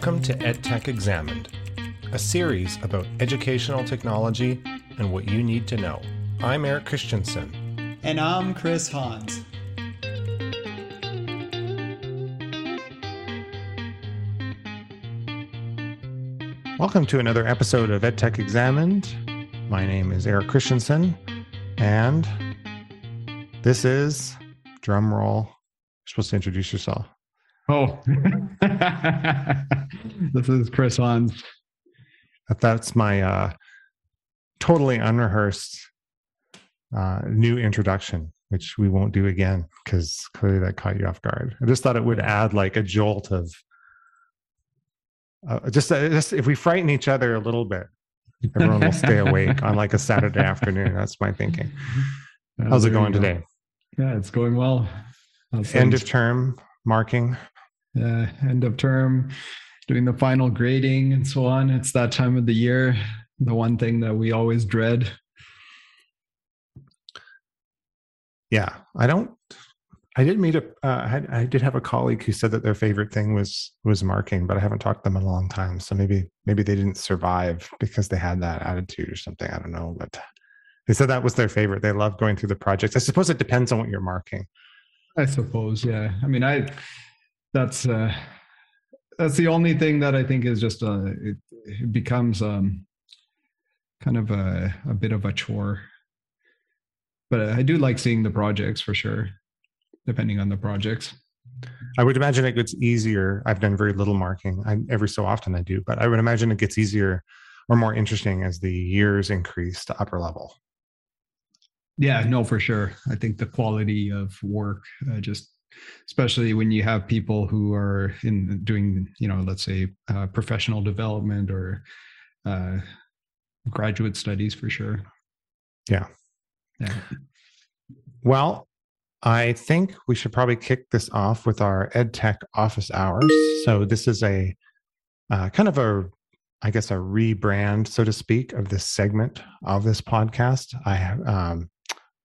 Welcome to EdTech Examined, a series about educational technology and what you need to know. I'm Eric Christensen. And I'm Chris Hans. Welcome to another episode of EdTech Examined. My name is Eric Christensen, and this is drum roll. You're supposed to introduce yourself. Oh, this is Chris Hans. That's my uh, totally unrehearsed uh, new introduction, which we won't do again because clearly that caught you off guard. I just thought it would add like a jolt of uh, just, uh, just if we frighten each other a little bit, everyone will stay awake on like a Saturday afternoon. That's my thinking. How's it going go. today? Yeah, it's going well. End of term marking uh, end of term, doing the final grading and so on. It's that time of the year, the one thing that we always dread. Yeah, I don't. I did meet a. Uh, I, had, I did have a colleague who said that their favorite thing was was marking, but I haven't talked to them in a long time. So maybe maybe they didn't survive because they had that attitude or something. I don't know, but they said that was their favorite. They love going through the projects. I suppose it depends on what you're marking. I suppose, yeah. I mean, I that's uh, that's the only thing that I think is just uh, it, it becomes um, kind of a, a bit of a chore. But I do like seeing the projects for sure, depending on the projects. I would imagine it gets easier. I've done very little marking. I, every so often I do, but I would imagine it gets easier or more interesting as the years increase to upper level. Yeah, no, for sure. I think the quality of work uh, just especially when you have people who are in doing you know let's say uh, professional development or uh, graduate studies for sure. Yeah. Yeah. Well i think we should probably kick this off with our ed tech office hours. So this is a uh, kind of a i guess a rebrand so to speak of this segment of this podcast. I have um,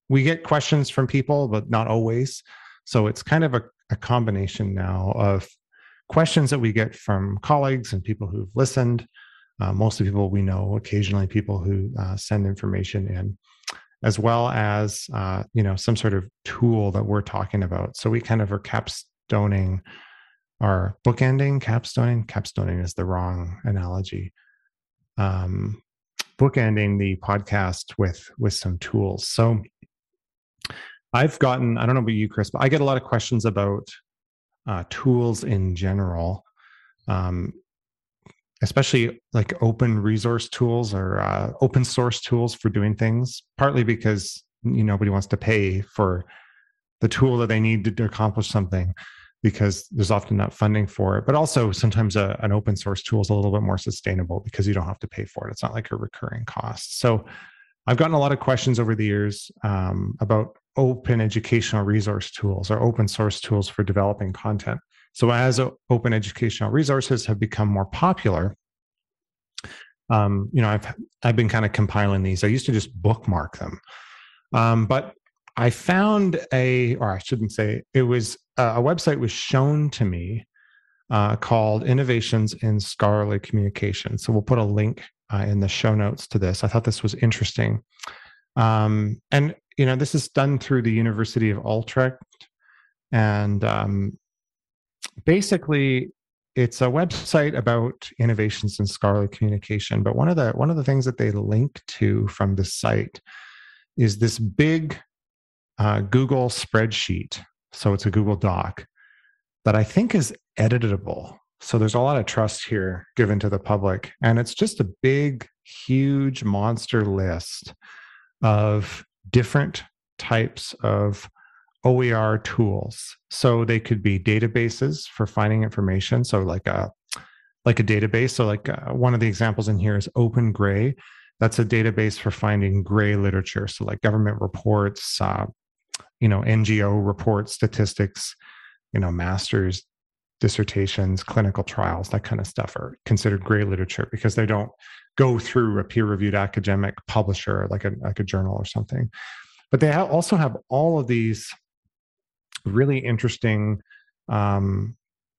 we get questions from people but not always so it's kind of a, a combination now of questions that we get from colleagues and people who've listened. Uh, most of the people we know, occasionally people who uh, send information in, as well as uh, you know some sort of tool that we're talking about. So we kind of are capstoning our bookending, capstoning. Capstoning is the wrong analogy. Um, bookending the podcast with with some tools. So I've gotten, I don't know about you, Chris, but I get a lot of questions about uh, tools in general, um, especially like open resource tools or uh, open source tools for doing things, partly because you nobody wants to pay for the tool that they need to, to accomplish something because there's often not funding for it. But also sometimes a, an open source tool is a little bit more sustainable because you don't have to pay for it. It's not like a recurring cost. So I've gotten a lot of questions over the years um, about open educational resource tools or open source tools for developing content. So as open educational resources have become more popular, um, you know, I've I've been kind of compiling these. I used to just bookmark them, um, but I found a, or I shouldn't say, it was uh, a website was shown to me uh, called Innovations in Scholarly Communication. So we'll put a link uh, in the show notes to this. I thought this was interesting. Um, and you know, this is done through the University of Utrecht, and um, basically, it's a website about innovations in scholarly communication. But one of the one of the things that they link to from the site is this big uh, Google spreadsheet. So it's a Google Doc that I think is editable. So there's a lot of trust here given to the public, and it's just a big, huge monster list of different types of OER tools. So they could be databases for finding information. So like a like a database. So like uh, one of the examples in here is OpenGrey. That's a database for finding gray literature. So like government reports, uh, you know, NGO reports, statistics, you know, masters dissertations, clinical trials, that kind of stuff are considered gray literature because they don't go through a peer-reviewed academic publisher like a like a journal or something. But they also have all of these really interesting um,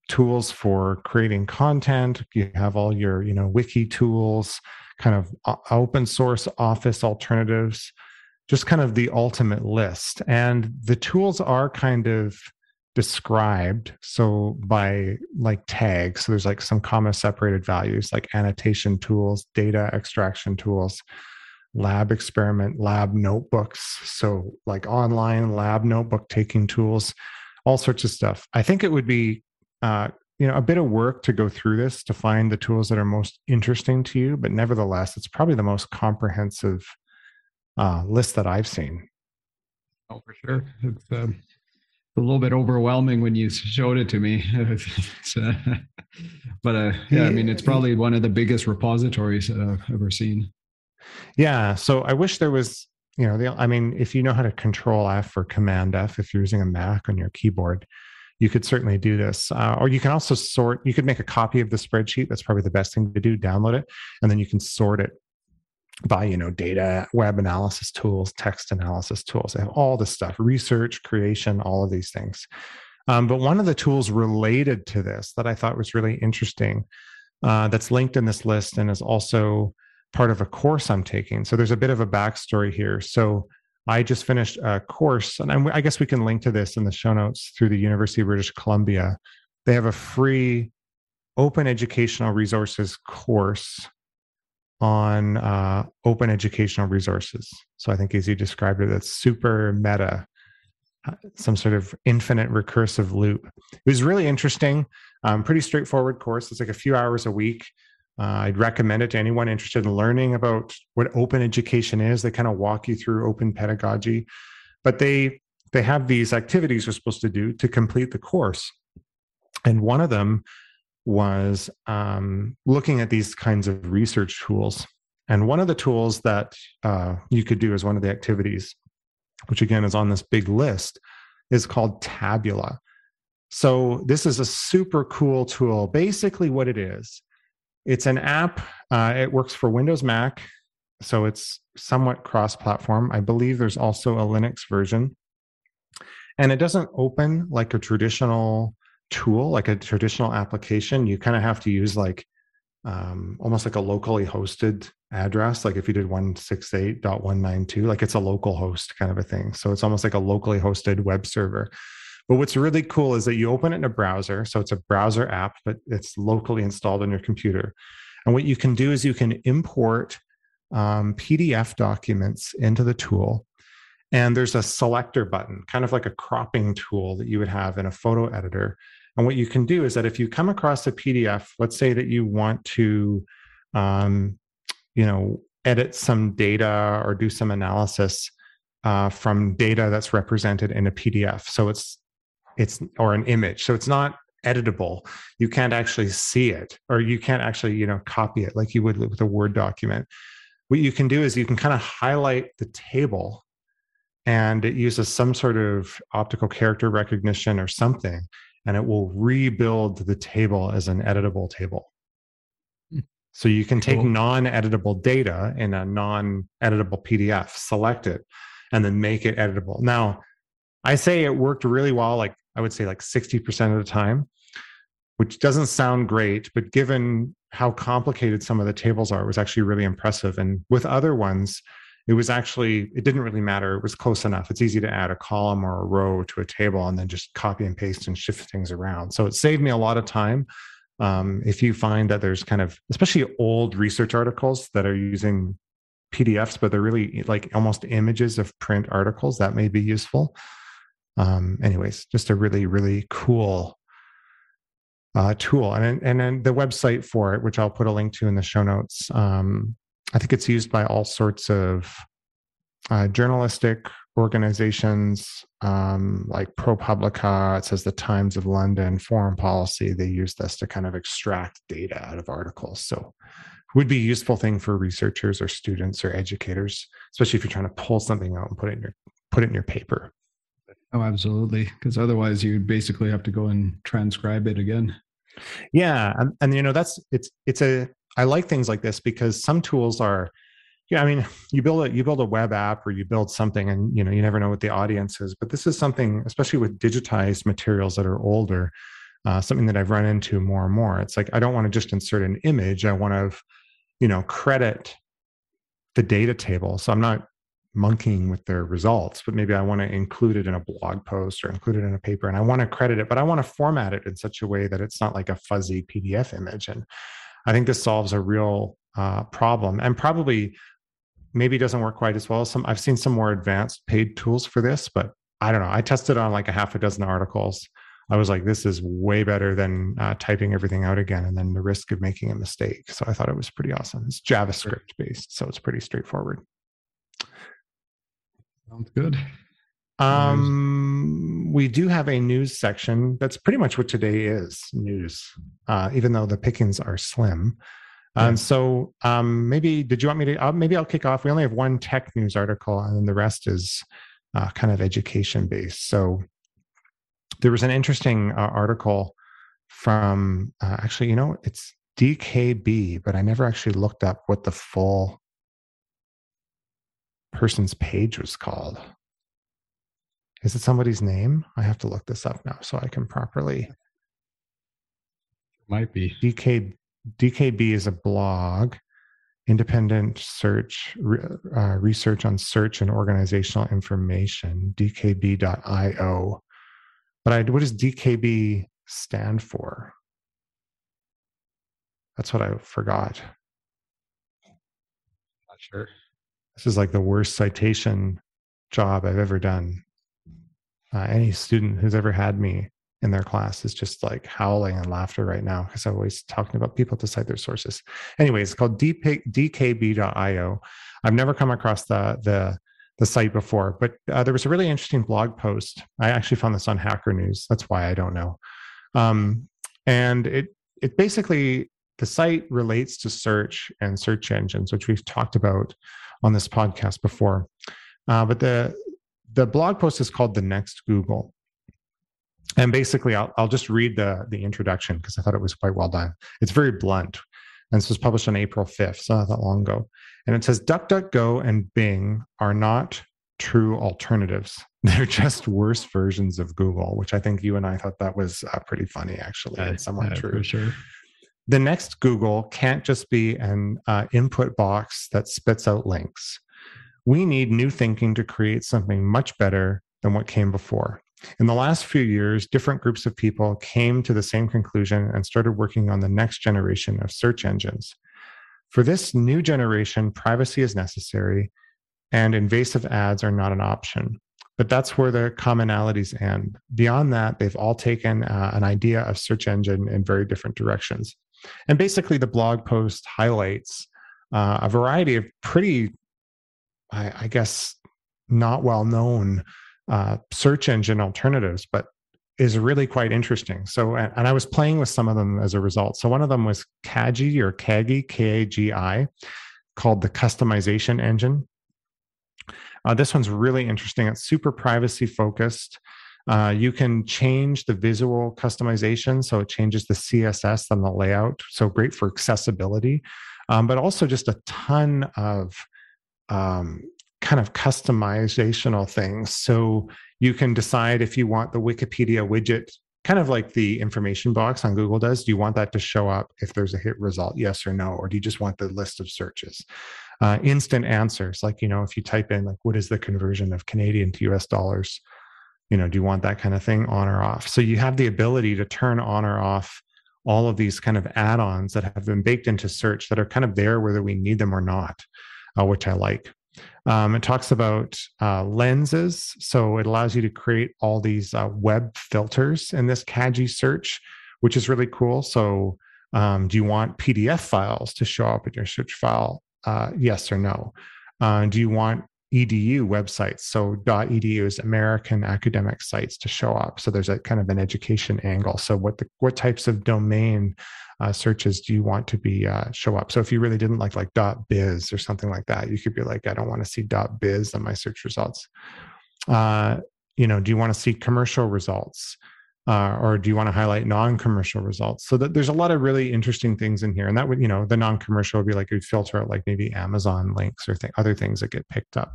tools for creating content. You have all your, you know, wiki tools, kind of open source office alternatives, just kind of the ultimate list. And the tools are kind of described so by like tags so there's like some comma separated values like annotation tools data extraction tools lab experiment lab notebooks so like online lab notebook taking tools all sorts of stuff. I think it would be uh, you know a bit of work to go through this to find the tools that are most interesting to you but nevertheless it's probably the most comprehensive uh, list that i've seen. Oh for sure. It's um, a little bit overwhelming when you showed it to me uh, but uh, yeah i mean it's probably one of the biggest repositories i've ever seen yeah so i wish there was you know the, i mean if you know how to control f or command f if you're using a mac on your keyboard you could certainly do this. Uh, or you can also sort, you could make a copy of the spreadsheet. That's probably the best thing to do. Download it, and then you can sort it by, you know, data, web analysis tools, text analysis tools. They have all this stuff, research, creation, all of these things. Um, but one of the tools related to this that I thought was really interesting uh, that's linked in this list and is also part of a course I'm taking. So there's a bit of a backstory here. So I just finished a course, and I guess we can link to this in the show notes through the University of British Columbia. They have a free open educational resources course on uh, open educational resources. So I think, as you described it, that's super meta, uh, some sort of infinite recursive loop. It was really interesting, um, pretty straightforward course. It's like a few hours a week. Uh, I'd recommend it to anyone interested in learning about what open education is. They kind of walk you through open pedagogy, but they they have these activities you're supposed to do to complete the course, and one of them was um, looking at these kinds of research tools. And one of the tools that uh, you could do as one of the activities, which again is on this big list, is called Tabula. So this is a super cool tool. Basically, what it is it's an app. Uh, it works for Windows, Mac, so it's somewhat cross-platform. I believe there's also a Linux version, and it doesn't open like a traditional tool, like a traditional application. You kind of have to use like um, almost like a locally hosted address. Like if you did 168.192, like it's a local host kind of a thing. So it's almost like a locally hosted web server. But what's really cool is that you open it in a browser. So it's a browser app, but it's locally installed on your computer. And what you can do is you can import um, PDF documents into the tool. And there's a selector button, kind of like a cropping tool that you would have in a photo editor. And what you can do is that if you come across a PDF, let's say that you want to, um, you know, edit some data or do some analysis uh, from data that's represented in a PDF. So it's it's or an image. So it's not editable. You can't actually see it or you can't actually you know copy it like you would with a word document. What you can do is you can kind of highlight the table and it uses some sort of optical character recognition or something and it will rebuild the table as an editable table hmm. so you can take cool. non-editable data in a non-editable pdf select it and then make it editable now i say it worked really well like I would say like 60% of the time, which doesn't sound great, but given how complicated some of the tables are, it was actually really impressive. And with other ones, it was actually, it didn't really matter. It was close enough. It's easy to add a column or a row to a table and then just copy and paste and shift things around. So it saved me a lot of time. Um, if you find that there's kind of, especially old research articles that are using PDFs, but they're really like almost images of print articles, that may be useful um, anyways, just a really, really cool uh, tool. And, and then the website for it, which I'll put a link to in the show notes, um, I think it's used by all sorts of uh, journalistic organizations um, like ProPublica, it says the Times of London, Foreign Policy, they use this to kind of extract data out of articles. So would be a useful thing for researchers or students or educators, especially if you're trying to pull something out and put it in your put it in your paper. Oh, absolutely. Because otherwise, you'd basically have to go and transcribe it again. Yeah, and, and you know that's it's it's a I like things like this because some tools are yeah, I mean, you build a you build a web app or you build something, and you know you never know what the audience is. But this is something, especially with digitized materials that are older, uh, something that I've run into more and more. It's like I don't want to just insert an image. I want to, you know, credit the data table. So I'm not monkeying with their results, but maybe I want to include it in a blog post or include it in a paper and I want to credit it, but I want to format it in such a way that it's not like a fuzzy PDF image. And I think this solves a real uh, problem and probably maybe doesn't work quite as well some. I've seen some more advanced paid tools for this, but I don't know. I tested on like a half a dozen articles. I was like, this is way better than uh, typing everything out again and then the risk of making a mistake. So I thought it was pretty awesome. It's JavaScript based, so it's pretty straightforward. Sounds good. Um, we do have a news section. That's pretty much what today is news, uh, even though the pickings are slim. Um, yeah. so um, maybe did you want me to? Uh, maybe I'll kick off. We only have one tech news article, and then the rest is uh, kind of education based. So there was an interesting uh, article from uh, actually, you know, it's DKB, but I never actually looked up what the full person's page was called. Is it somebody's name? I have to look this up now so I can properly. Might be. DK, DKB is a blog, independent search, uh, research on search and organizational information, dkb.io. But I, what does DKB stand for? That's what I forgot. Not sure this is like the worst citation job I've ever done. Uh, any student who's ever had me in their class is just like howling and laughter right now because I'm always talking about people to cite their sources. Anyway, it's called dkb.io. I've never come across the the the site before, but uh, there was a really interesting blog post. I actually found this on Hacker News. That's why I don't know. Um, and it it basically the site relates to search and search engines, which we've talked about on this podcast before. Uh, but the the blog post is called "The Next Google," and basically, I'll I'll just read the the introduction because I thought it was quite well done. It's very blunt, and this was published on April fifth, so not that long ago. And it says, "DuckDuckGo and Bing are not true alternatives. They're just worse versions of Google," which I think you and I thought that was uh, pretty funny, actually, and somewhat true. For sure the next Google can't just be an uh, input box that spits out links. We need new thinking to create something much better than what came before. In the last few years, different groups of people came to the same conclusion and started working on the next generation of search engines. For this new generation, privacy is necessary and invasive ads are not an option. But that's where the commonalities end. Beyond that, they've all taken uh, an idea of search engine in very different directions. And basically, the blog post highlights uh, a variety of pretty, I, I guess, not well known uh, search engine alternatives, but is really quite interesting. So, and I was playing with some of them as a result. So, one of them was Kagi or Kagi, K A G I, called the customization engine. Uh, this one's really interesting. It's super privacy focused. Uh, you can change the visual customization, so it changes the CSS and the layout. So great for accessibility, um, but also just a ton of um, kind of customizational things. So you can decide if you want the Wikipedia widget, kind of like the information box on Google does. Do you want that to show up if there's a hit result, yes or no, or do you just want the list of searches? Uh, instant answers, like you know, if you type in like what is the conversion of Canadian to U.S. dollars you know do you want that kind of thing on or off so you have the ability to turn on or off all of these kind of add-ons that have been baked into search that are kind of there whether we need them or not uh, which i like. Um, it talks about uh, lenses. So it allows you to create all these uh, web filters in this kagi search which is really cool. So um, do you want pdf files to show up in your search file? Uh, yes or no. Uh, do you want edu websites. So. Edu is american academic sites to show up. So there's a kind of an education angle. So what the what types of domain uh, searches do you want to be uh, show up? So if you really didn't like like. biz or something like that you could be like i don't want to see. biz on my search results. Uh, you know do you want to see commercial results uh, or do you want to highlight non-commercial results so that there's a lot of really interesting things in here and that would you know the non-commercial would be like you'd filter out like maybe amazon links or th- other things that get picked up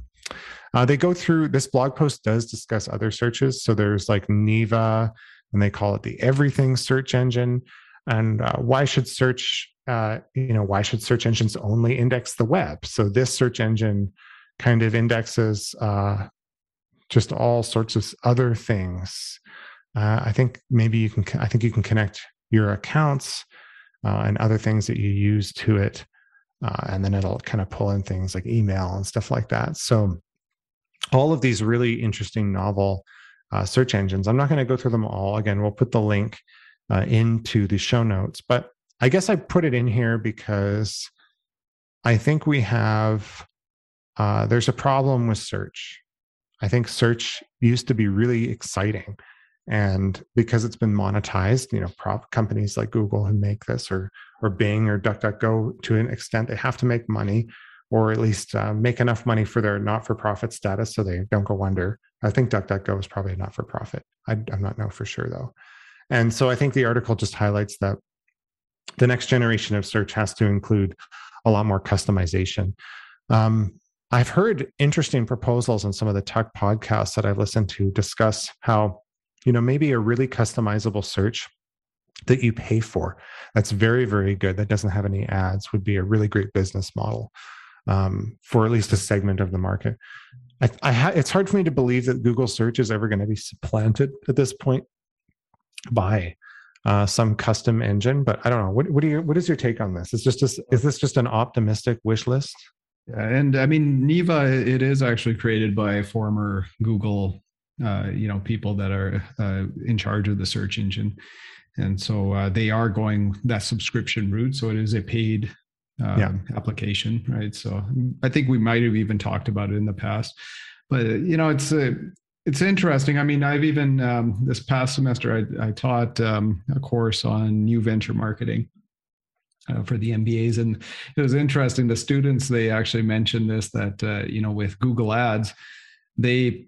uh, they go through this blog post does discuss other searches so there's like Neeva, and they call it the everything search engine. And uh, why should search, uh, you know, why should search engines only index the web? So this search engine kind of indexes uh, just all sorts of other things. Uh, I think maybe you can. I think you can connect your accounts uh, and other things that you use to it, uh, and then it'll kind of pull in things like email and stuff like that. So all of these really interesting novel uh, search engines. I'm not going to go through them all. Again, we'll put the link uh, into the show notes, but I guess I put it in here because I think we have uh, there's a problem with search. I think search used to be really exciting. And because it's been monetized, you know, prop companies like Google who make this or or Bing or DuckDuckGo to an extent, they have to make money or at least uh, make enough money for their not-for-profit status so they don't go under. I think DuckDuckGo is probably not for profit. I, I'm not know for sure though. And so I think the article just highlights that the next generation of search has to include a lot more customization. Um, I've heard interesting proposals in some of the tech podcasts that I've listened to discuss how, you know, maybe a really customizable search that you pay for that's very, very good, that doesn't have any ads, would be a really great business model um, for at least a segment of the market. I, I ha- it's hard for me to believe that Google search is ever going to be supplanted at this point by uh, some custom engine. But I don't know. What, what do you? What is your take on this? Is just a, is this just an optimistic wish list? Yeah, and I mean Neeva, it is actually created by former Google, uh, you know, people that are uh, in charge of the search engine, and so uh, they are going that subscription route. So it is a paid um, yeah. application, right? So I think we might have even talked about it in the past, but you know, it's a it's interesting. I mean, I've even um, this past semester I, I taught um, a course on new venture marketing. Uh, for the MBAs, and it was interesting. The students they actually mentioned this that uh, you know with Google Ads, they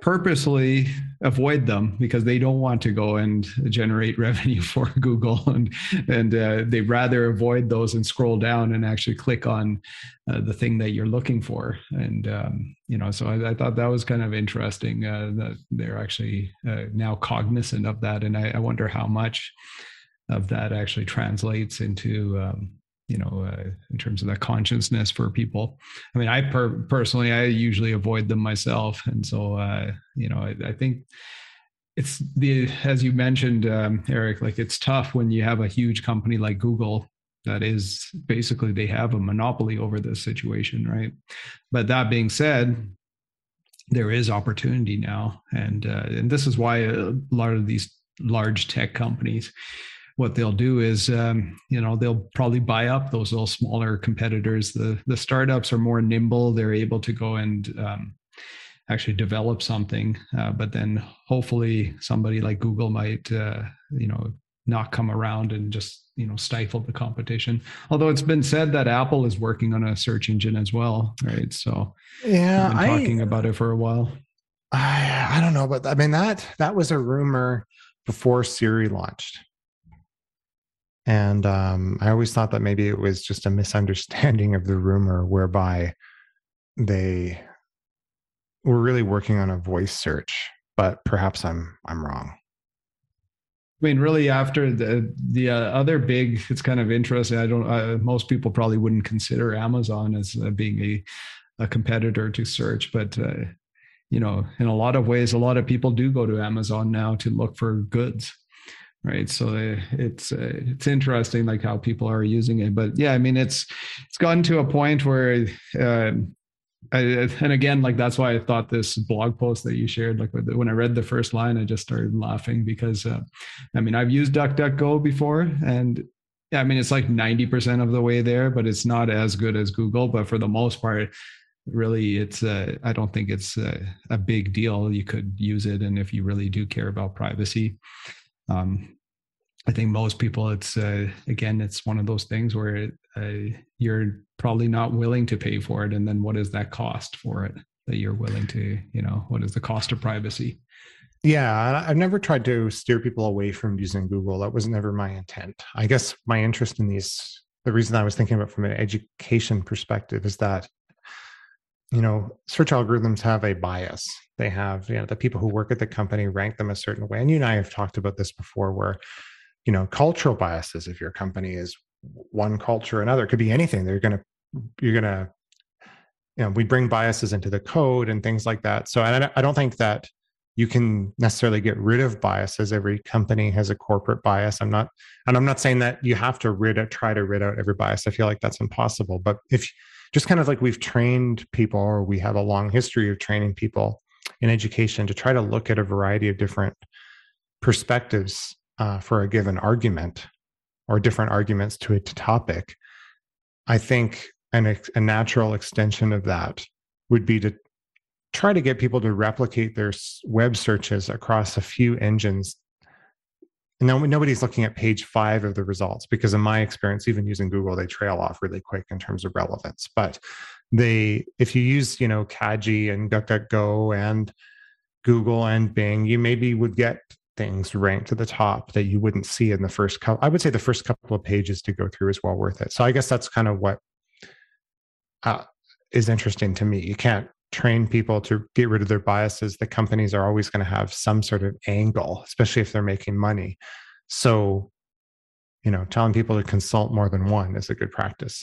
purposely avoid them because they don't want to go and generate revenue for Google. And and uh, they rather avoid those and scroll down and actually click on uh, the thing that you're looking for. And um, you know so I, I, thought that was kind of interesting uh, that they're actually uh, now cognizant of that. And I, I, wonder how much of that actually translates into um, you know uh, in terms of that consciousness for people. I mean i per- personally i usually avoid them myself. And so uh, you know I, I, think it's the as you mentioned um, eric like it's tough when you have a huge company like google that is basically they have a monopoly over this situation right? But that being said there is opportunity now. And uh, and this is why a lot of these large tech companies what they'll do is um, you know they'll probably buy up those little smaller competitors. The the startups are more nimble. They're able to go and um, actually develop something uh, but then hopefully somebody like google might uh, you know not come around and just you know stifle the competition. Although it's been said that apple is working on a search engine as well right? So yeah I' been talking I, about it for a while. I, I don't know but i mean that that was a rumor before siri launched and um, I always thought that maybe it was just a misunderstanding of the rumor whereby they were really working on a voice search, but perhaps I'm I'm wrong. I mean, really, after the the uh, other big, it's kind of interesting. I don't. Uh, most people probably wouldn't consider Amazon as uh, being a a competitor to search, but uh, you know, in a lot of ways, a lot of people do go to Amazon now to look for goods right? So uh, it's uh, it's interesting like how people are using it. But yeah i mean it's it's gotten to a point where uh, I, and again like that's why i thought this blog post that you shared like when i read the first line i just started laughing because uh, i mean i've used duckduckgo before and i mean it's like 90% of the way there but it's not as good as google. But for the most part really it's uh, i don't think it's uh, a big deal. You could use it and if you really do care about privacy um, I think most people, it's uh, again, it's one of those things where uh, you're probably not willing to pay for it, and then what is that cost for it that you're willing to, you know, what is the cost of privacy? Yeah, I've never tried to steer people away from using Google. That was never my intent. I guess my interest in these, the reason I was thinking about from an education perspective is that you know, search algorithms have a bias. They have, you know, the people who work at the company rank them a certain way. And you and I have talked about this before where, you know, cultural biases, if your company is one culture or another, it could be anything. They're going to, you're going to, you know, we bring biases into the code and things like that. So I, I don't think that you can necessarily get rid of biases. Every company has a corporate bias. I'm not, and I'm not saying that you have to rid try to rid out every bias. I feel like that's impossible. But if just kind of like we've trained people, or we have a long history of training people in education to try to look at a variety of different perspectives uh, for a given argument or different arguments to a topic. I think an, a natural extension of that would be to try to get people to replicate their web searches across a few engines. And now nobody's looking at page five of the results because, in my experience, even using Google, they trail off really quick in terms of relevance. But they, if you use, you know, Kagi and DuckDuckGo and Google and Bing, you maybe would get things ranked to the top that you wouldn't see in the first couple. I would say the first couple of pages to go through is well worth it. So I guess that's kind of what uh, is interesting to me. You can't train people to get rid of their biases, the companies are always going to have some sort of angle, especially if they're making money. So, you know, telling people to consult more than one is a good practice.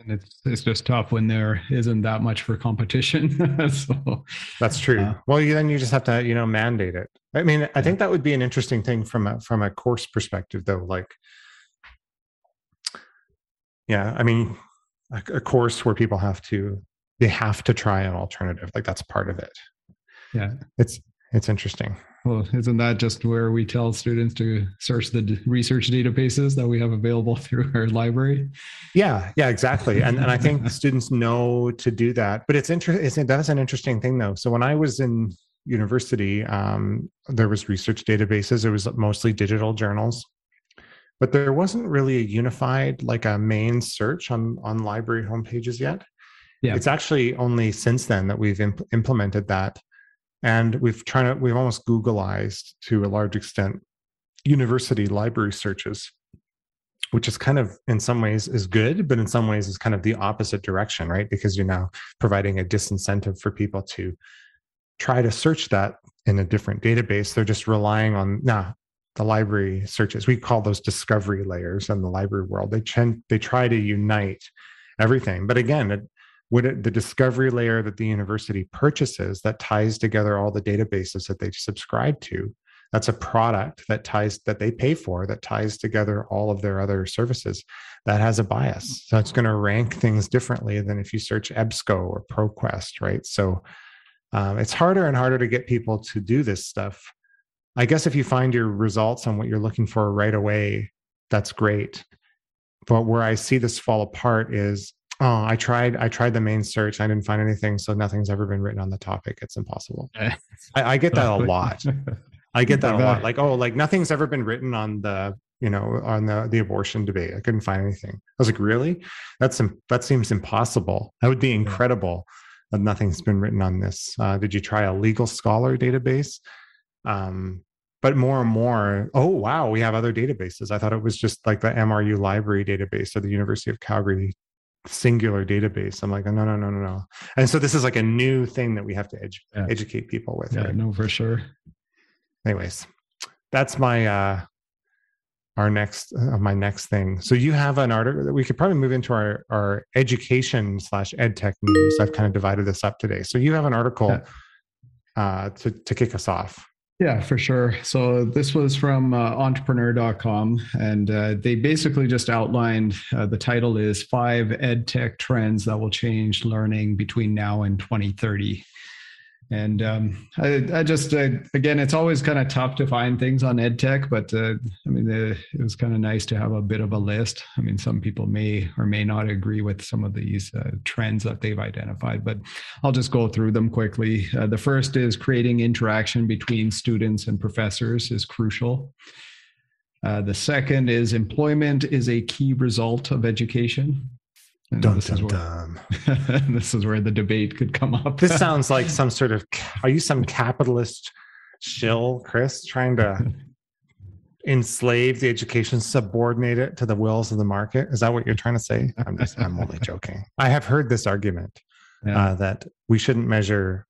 And it's it's just tough when there isn't that much for competition. so that's true. Uh, well, you, then you just have to you know mandate it. I mean, I think that would be an interesting thing from a from a course perspective, though. Like, yeah, I mean, a, a course where people have to they have to try an alternative like that's part of it yeah it's it's interesting. Well isn't that just where we tell students to search the research databases that we have available through our library? Yeah yeah exactly. And, and i think students know to do that. But it's interesting that's an interesting thing though. So when i was in university um, there was research databases. It was mostly digital journals. But there wasn't really a unified like a main search on on library homepages yet. Yeah. It's actually only since then that we've imp- implemented that. And we've tried to, we've almost Googleized to a large extent university library searches, which is kind of in some ways is good, but in some ways is kind of the opposite direction, right? Because you're now providing a disincentive for people to try to search that in a different database. They're just relying on, nah, the library searches. We call those discovery layers in the library world. They, ch- they try to unite everything. But again, it, would it, the discovery layer that the university purchases that ties together all the databases that they subscribe to that's a product that ties that they pay for that ties together all of their other services that has a bias. So it's going to rank things differently than if you search ebsco or proquest right? So um, it's harder and harder to get people to do this stuff. I guess if you find your results on what you're looking for right away that's great. But where i see this fall apart is Oh, I tried. I tried the main search. I didn't find anything, so nothing's ever been written on the topic. It's impossible. I, I get that a lot. I get that a lot. Like, oh, like nothing's ever been written on the, you know, on the the abortion debate. I couldn't find anything. I was like, really? That's that seems impossible. That would be incredible. That nothing's been written on this. Uh, did you try a legal scholar database? Um, but more and more, oh wow, we have other databases. I thought it was just like the MRU library database or the University of Calgary singular database. I'm like, no, no, no, no, no. And so this is like a new thing that we have to edu- yeah. educate people with. Yeah, right? no, for sure. Anyways, that's my uh our next uh, my next thing. So you have an article that we could probably move into our our education slash ed tech news. I've kind of divided this up today. So you have an article yeah. uh to to kick us off. Yeah, for sure. So this was from uh, entrepreneur.com, and uh, they basically just outlined uh, the title is Five Ed Tech Trends That Will Change Learning Between Now and 2030. And um, I, I, just, uh, again, it's always kind of tough to find things on EdTech, but uh, I mean, the, it was kind of nice to have a bit of a list. I mean, some people may or may not agree with some of these uh, trends that they've identified, but I'll just go through them quickly. Uh, the first is creating interaction between students and professors is crucial. Uh, the second is employment is a key result of education. Dun, this, dun, is where, this is where the debate could come up. this sounds like some sort of are you some capitalist shill, Chris, trying to enslave the education, subordinate it to the wills of the market. Is that what you're trying to say? I'm just, I'm only joking. I have heard this argument yeah. uh, that we shouldn't measure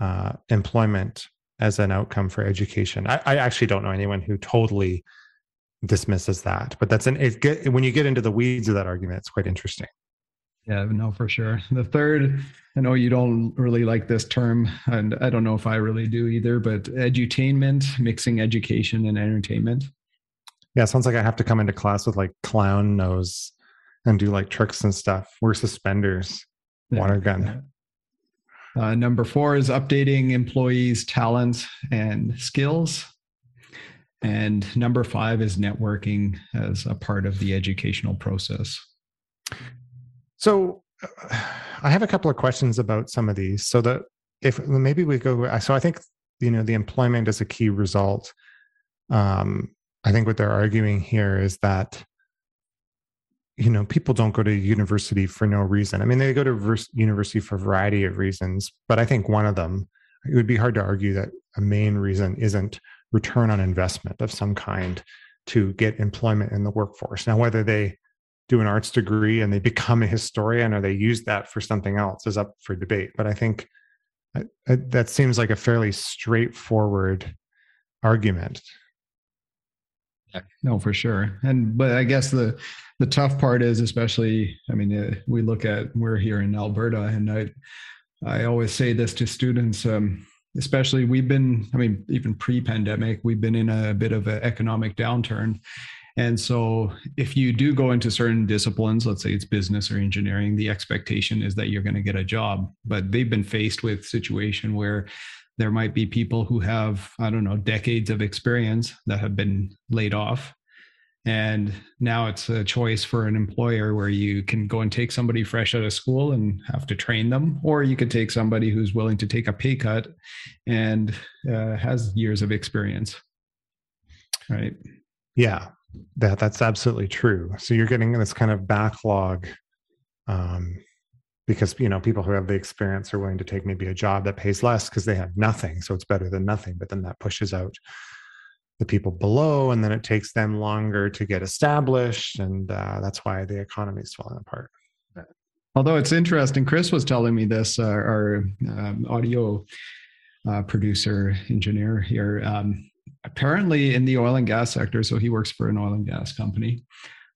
uh, employment as an outcome for education. I, I, actually don't know anyone who totally dismisses that, but that's an it get, when you get into the weeds of that argument, it's quite interesting. Yeah, no, for sure. The third, I know you don't really like this term, and I don't know if I really do either, but edutainment, mixing education and entertainment. Yeah, sounds like I have to come into class with like clown nose and do like tricks and stuff. Wear suspenders, water yeah, gun. Yeah. Uh, number four is updating employees' talents and skills. And number five is networking as a part of the educational process. So uh, I have a couple of questions about some of these. So that if maybe we go, so I think, you know, the employment is a key result. Um, I think what they're arguing here is that you know people don't go to university for no reason i mean they go to university for a variety of reasons but i think one of them it would be hard to argue that a main reason isn't return on investment of some kind to get employment in the workforce. Now whether they do an arts degree and they become a historian or they use that for something else is up for debate. But i think that seems like a fairly straightforward argument. No for sure. And but i guess the the tough part is especially i mean uh, we look at we're here in alberta and i i always say this to students um, especially we've been i mean even pre-pandemic we've been in a bit of an economic downturn. And so if you do go into certain disciplines let's say it's business or engineering the expectation is that you're going to get a job. But they've been faced with situation where there might be people who have i don't know decades of experience that have been laid off and now it's a choice for an employer where you can go and take somebody fresh out of school and have to train them, or you could take somebody who's willing to take a pay cut and uh, has years of experience. Right. Yeah, that that's absolutely true. So you're getting this kind of backlog um, because you know people who have the experience are willing to take maybe a job that pays less because they have nothing, so it's better than nothing. But then that pushes out the people below and then it takes them longer to get established and uh, that's why the economy is falling apart. Although it's interesting chris was telling me this uh, our um, audio uh, producer engineer here um, apparently in the oil and gas sector so he works for an oil and gas company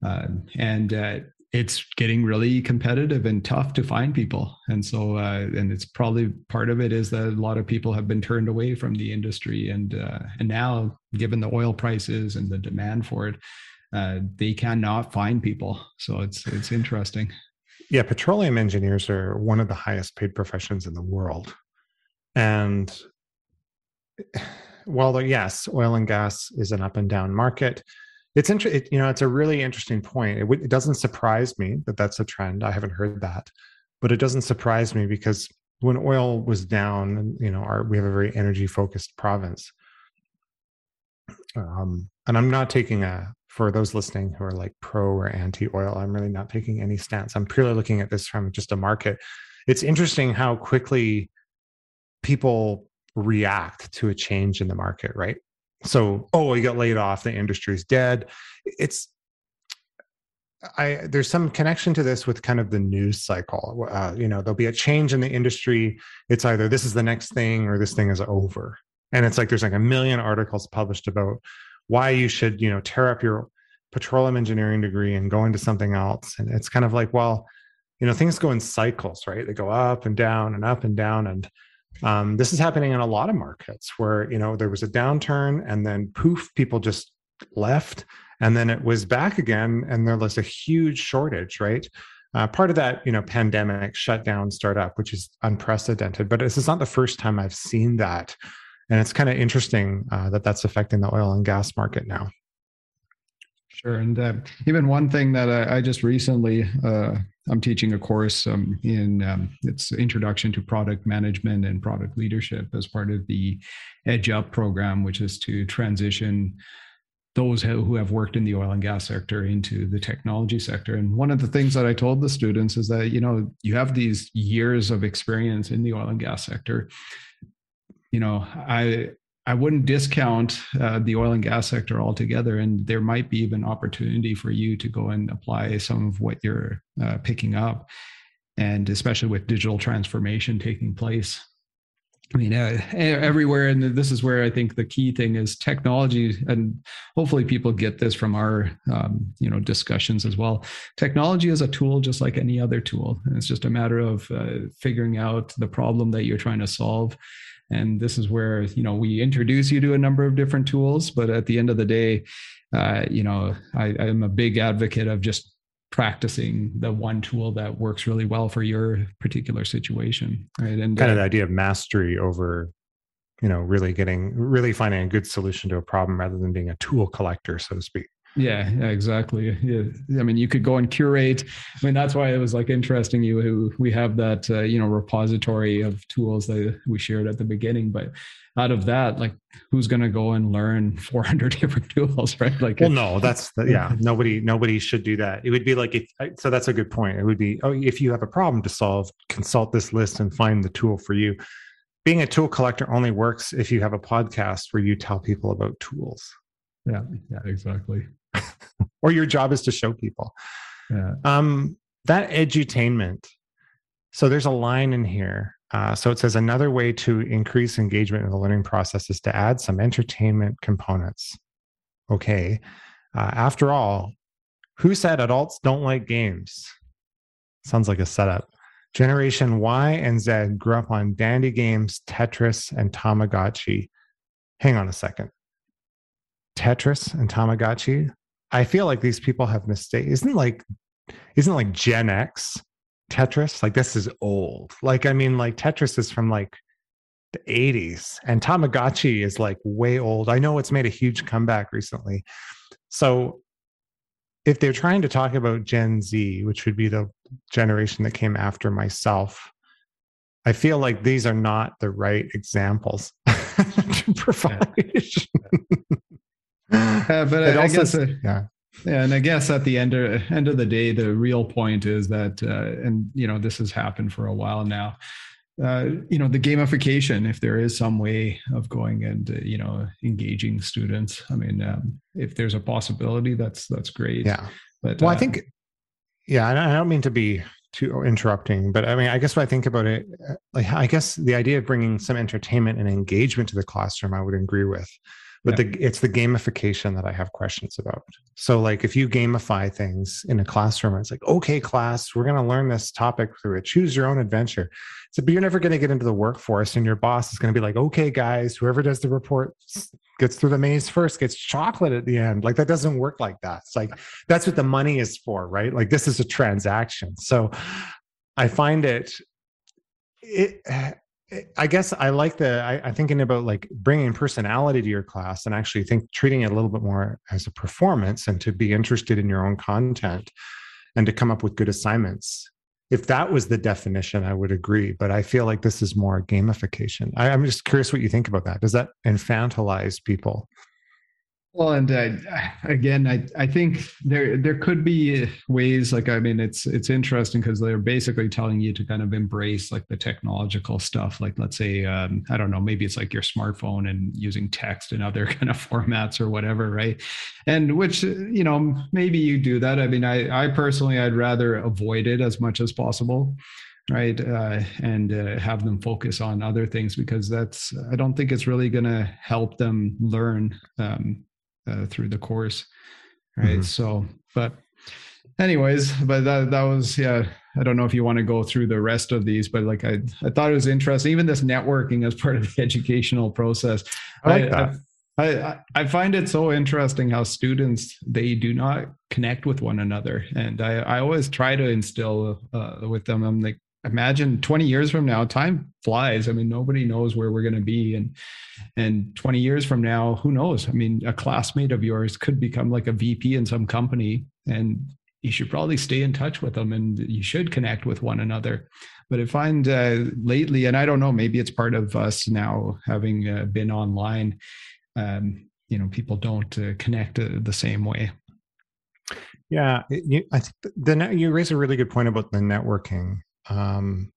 uh, and uh, it's getting really competitive and tough to find people. And so uh, and it's probably part of it is that a lot of people have been turned away from the industry and uh, and now given the oil prices and the demand for it uh, they cannot find people. So it's it's interesting. Yeah petroleum engineers are one of the highest paid professions in the world. And while yes oil and gas is an up and down market it's interesting. It, you know, it's a really interesting point. It, w- it doesn't surprise me that that's a trend. I haven't heard that, but it doesn't surprise me because when oil was down, you know, our, we have a very energy focused province. Um, and I'm not taking a for those listening who are like pro or anti oil. I'm really not taking any stance. I'm purely looking at this from just a market. It's interesting how quickly people react to a change in the market, right? So oh you got laid off the industry's dead it's I there's some connection to this with kind of the news cycle. Uh, you know, there'll be a change in the industry. It's either this is the next thing or this thing is over. And it's like there's like a million articles published about why you should, you know, tear up your petroleum engineering degree and go into something else. And it's kind of like, well, you know, things go in cycles, right? They go up and down and up and down. And um, this is happening in a lot of markets where you know there was a downturn and then poof, people just left, and then it was back again, and there was a huge shortage, right? Uh, part of that, you know, pandemic shutdown startup, which is unprecedented. But this is not the first time I've seen that, and it's kind of interesting uh, that that's affecting the oil and gas market now. Sure, and uh, even one thing that I, I just recently uh, I'm teaching a course um, in um, it's introduction to product management and product leadership as part of the Edge Up program, which is to transition those who have worked in the oil and gas sector into the technology sector. And one of the things that I told the students is that you know you have these years of experience in the oil and gas sector. You know, I I wouldn't discount uh, the oil and gas sector altogether, and there might be even opportunity for you to go and apply some of what you're uh, picking up, and especially with digital transformation taking place. I mean, uh, everywhere, and this is where I think the key thing is technology, and hopefully people get this from our, um, you know, discussions as well. Technology is a tool just like any other tool, and it's just a matter of uh, figuring out the problem that you're trying to solve. And this is where you know we introduce you to a number of different tools, but at the end of the day, uh, you know, I, I'm a big advocate of just practicing the one tool that works really well for your particular situation right? And kind uh, of the idea of mastery over you know really getting really finding a good solution to a problem rather than being a tool collector so to speak yeah, yeah, exactly. Yeah. I mean, you could go and curate. I mean, that's why it was like interesting. You we have that uh, you know repository of tools that we shared at the beginning, but out of that, like, who's going to go and learn 400 different tools, right? Like, well, no, that's the, yeah. Nobody, nobody should do that. It would be like if. So that's a good point. It would be oh, if you have a problem to solve, consult this list and find the tool for you. Being a tool collector only works if you have a podcast where you tell people about tools. Yeah, yeah, exactly. or your job is to show people. Yeah. Um, that edutainment. So there's a line in here. Uh, so it says another way to increase engagement in the learning process is to add some entertainment components. Okay. Uh, after all, who said adults don't like games? Sounds like a setup. Generation Y and Z grew up on Dendy Games, Tetris, and Tamagotchi. Hang on a second. Tetris and Tamagotchi? I feel like these people have mistakes. Isn't like isn't like Gen X Tetris? Like this is old. Like I mean, like Tetris is from like the 80s and Tamagotchi is like way old. I know it's made a huge comeback recently. So if they're trying to talk about Gen Z, which would be the generation that came after myself, I feel like these are not the right examples to provide. Yeah. Uh, but I, also, I guess, uh, yeah. Yeah, and I guess at the end of, end of the day, the real point is that, uh, and you know, this has happened for a while now. Uh, you know, the gamification, if there is some way of going and uh, you know engaging students, I mean, um, if there's a possibility, that's that's great. Yeah. But well, I uh, think, yeah, I don't mean to be too interrupting, but I mean, I guess when I think about it, like I guess the idea of bringing some entertainment and engagement to the classroom, I would agree with but yeah. the it's the gamification that i have questions about. So like if you gamify things in a classroom it's like okay class we're going to learn this topic through it. Choose your own adventure. So but you're never going to get into the workforce and your boss is going to be like okay guys whoever does the report gets through the maze first gets chocolate at the end. Like that doesn't work like that. It's like that's what the money is for right? Like this is a transaction. So i find it it I guess I like the I, I thinking about like bringing personality to your class and actually think treating it a little bit more as a performance and to be interested in your own content and to come up with good assignments. If that was the definition, I would agree. But I feel like this is more gamification. I, I'm just curious what you think about that. Does that infantilize people? Well, and uh, again, I, I think there there could be ways like I mean it's it's interesting because they're basically telling you to kind of embrace like the technological stuff. Like let's say um, I don't know, maybe it's like your smartphone and using text and other kind of formats or whatever, right? And which you know maybe you do that. I mean, I I personally I'd rather avoid it as much as possible right uh, and uh, have them focus on other things because that's i don't think it's really going to help them learn um, uh, through the course right? Mm-hmm. so but anyways but that that was yeah i don't know if you want to go through the rest of these but like i i thought it was interesting even this networking as part of the educational process. I like that. I, I, I find it so interesting how students they do not connect with one another and i i always try to instill uh, with them i'm like imagine 20 years from now time flies. I mean nobody knows where we're going to be and and 20 years from now who knows? I mean a classmate of yours could become like a vp in some company and you should probably stay in touch with them and you should connect with one another. But i find uh, lately and i don't know maybe it's part of us now having uh, been online um, you know people don't uh, connect uh, the same way. Yeah you, I think the, you raise a really good point about the networking um,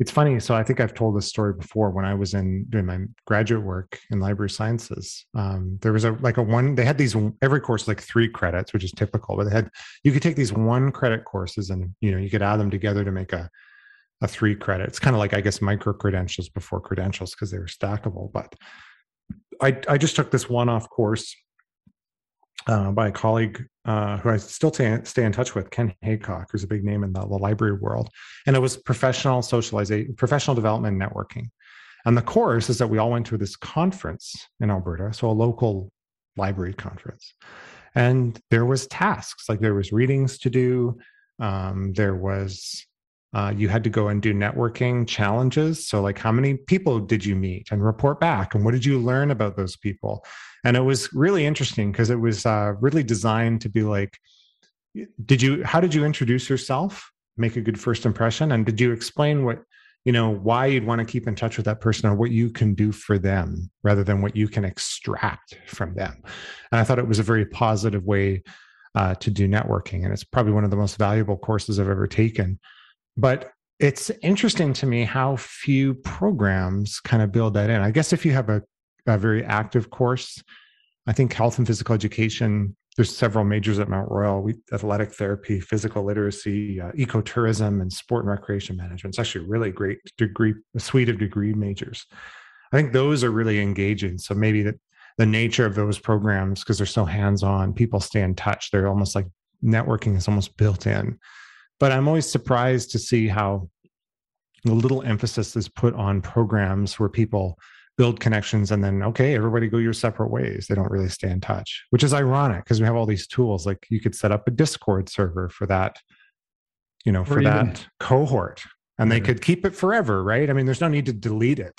it's funny. So I think I've told this story before. When I was in doing my graduate work in library sciences, um, there was a like a one. They had these every course like three credits, which is typical. But they had you could take these one credit courses and you know you could add them together to make a a three credit. It's kind of like I guess micro credentials before credentials because they were stackable. But I I just took this one off course uh, by a colleague uh, who I still t- stay in touch with, Ken Haycock, who's a big name in the, the library world. And it was professional socialization, professional development networking. And the course is that we all went to this conference in Alberta, so a local library conference. And there was tasks, like there was readings to do. Um, there was uh, you had to go and do networking challenges. So, like, how many people did you meet and report back? And what did you learn about those people? And it was really interesting because it was uh, really designed to be like, did you, how did you introduce yourself? Make a good first impression. And did you explain what, you know, why you'd want to keep in touch with that person or what you can do for them rather than what you can extract from them? And I thought it was a very positive way uh, to do networking. And it's probably one of the most valuable courses I've ever taken but it's interesting to me how few programs kind of build that in. I guess if you have a, a very active course, I think health and physical education, there's several majors at Mount Royal we, athletic therapy, physical literacy, uh, ecotourism, and sport and recreation management. It's actually a really great degree, a suite of degree majors. I think those are really engaging. So maybe that the nature of those programs, because they're so hands on, people stay in touch. They're almost like networking is almost built in. But I'm always surprised to see how little emphasis is put on programs where people build connections and then okay everybody go your separate ways. They don't really stay in touch which is ironic because we have all these tools like you could set up a discord server for that you know or for even, that cohort and they could keep it forever right? I mean there's no need to delete it.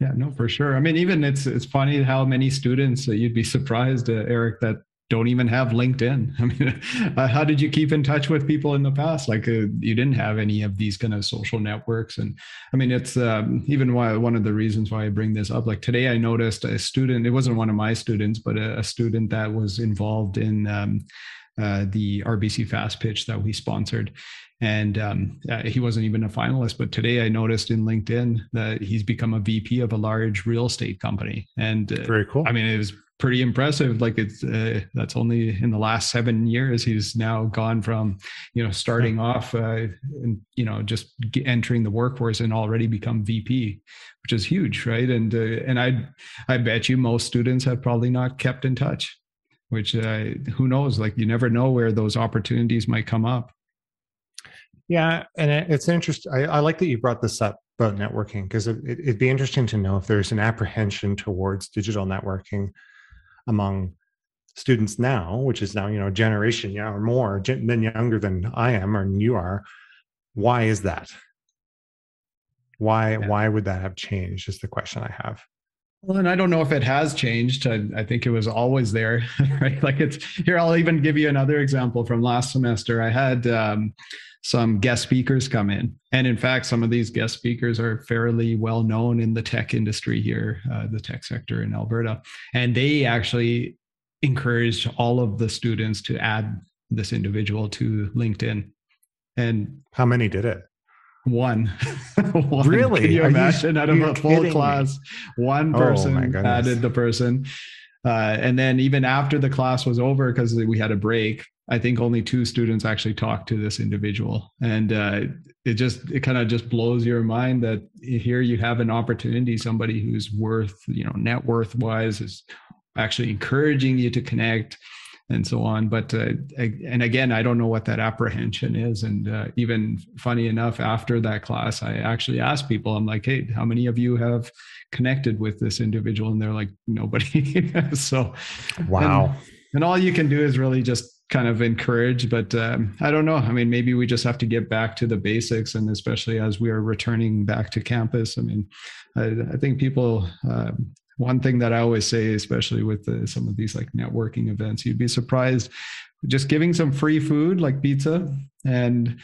Yeah no for sure. I mean even it's it's funny how many students uh, you'd be surprised uh, eric that don't even have LinkedIn. I mean, uh, how did you keep in touch with people in the past? Like uh, you didn't have any of these kind of social networks. And I mean, it's um, even why one of the reasons why I bring this up. Like today, I noticed a student. It wasn't one of my students, but a, a student that was involved in um, uh, the RBC Fast Pitch that we sponsored. And um, uh, he wasn't even a finalist. But today I noticed in LinkedIn that he's become a VP of a large real estate company. And uh, very cool. I mean, it was pretty impressive. Like it's uh, that's only in the last seven years he's now gone from you know starting off uh, and you know just entering the workforce and already become VP, which is huge, right? And uh, and I I bet you most students have probably not kept in touch, which uh, who knows? Like you never know where those opportunities might come up. Yeah, and it's interesting. I, I like that you brought this up about networking because it, would be interesting to know if there's an apprehension towards digital networking among students now, which is now you know a generation yeah, or more than younger than I am or you are. Why is that? Why yeah. why would that have changed? Is the question I have. Well, and I don't know if it has changed. I, I, think it was always there, right? Like it's here. I'll even give you another example from last semester. I had um, some guest speakers come in, and in fact, some of these guest speakers are fairly well known in the tech industry here, uh, the tech sector in Alberta, and they actually encouraged all of the students to add this individual to LinkedIn. And how many did it? One. one. Really? Can you Are imagine you, out of a full class, me? one oh person oh added the person. Uh, and then even after the class was over, because we had a break, I think only two students actually talked to this individual. And uh, it just, it kind of just blows your mind that here you have an opportunity, somebody who's worth, you know, net worth wise is actually encouraging you to connect and so on. But uh, and again, I don't know what that apprehension is. And uh, even funny enough, after that class, I actually asked people, I'm like, hey, how many of you have connected with this individual? And they're like, nobody. so wow. And, and, all you can do is really just kind of encourage. But um, I don't know. I mean, maybe we just have to get back to the basics, and especially as we are returning back to campus. I mean, I, I think people. Um, one thing that I always say, especially with the, some of these like networking events, you'd be surprised just giving some free food like pizza and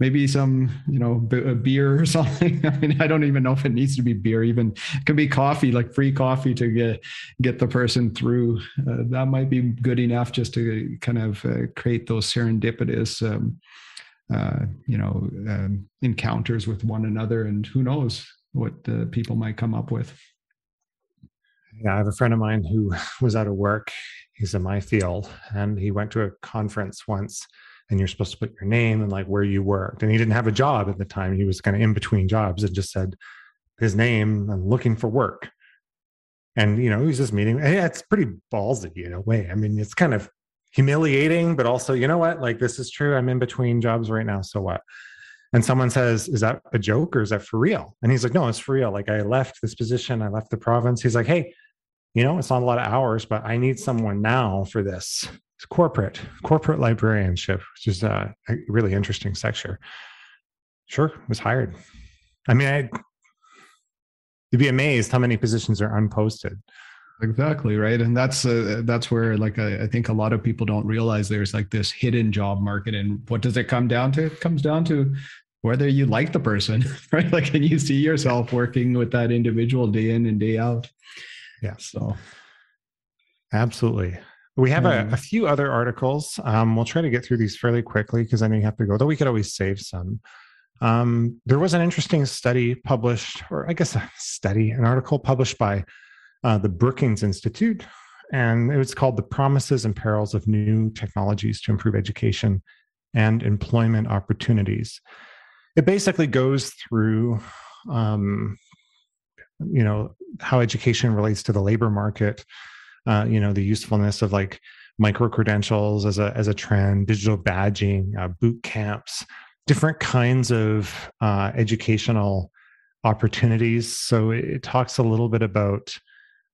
maybe some you know b- beer or something. I mean i don't even know if it needs to be beer even it could be coffee like free coffee to get get the person through. Uh, that might be good enough just to kind of uh, create those serendipitous um, uh, you know um, encounters with one another and who knows what uh, people might come up with yeah i have a friend of mine who was out of work he's in my field and he went to a conference once and you're supposed to put your name and like where you worked and he didn't have a job at the time he was kind of in between jobs and just said his name i'm looking for work and you know he was just meeting hey, it's pretty ballsy in a way i mean it's kind of humiliating, but also, you know what? Like, this is true. I'm in between jobs right now. So what? And someone says, Is that a joke or is that for real? And he's like, No, it's for real. Like, I left this position, I left the province. He's like, Hey, you know, it's not a lot of hours, but I need someone now for this. It's corporate, corporate librarianship, which is a really interesting sector. Sure, was hired. I mean, I, you'd be amazed how many positions are unposted exactly right and that's uh, that's where like I, I, think a lot of people don't realize there's like this hidden job market and what does it come down to it comes down to whether you like the person right like can you see yourself working with that individual day in and day out yeah. So absolutely. We have a, a, few other articles. Um, we'll try to get through these fairly quickly because i know you have to go though we could always save some. Um, there was an interesting study published or i guess a study an article published by uh, the Brookings Institute, and it was called The Promises and Perils of New Technologies to Improve Education and Employment Opportunities. It basically goes through, um, you know, how education relates to the labor market, uh, you know, the usefulness of like micro credentials as a as a trend, digital badging, uh, boot camps, different kinds of uh, educational opportunities. So it, talks a little bit about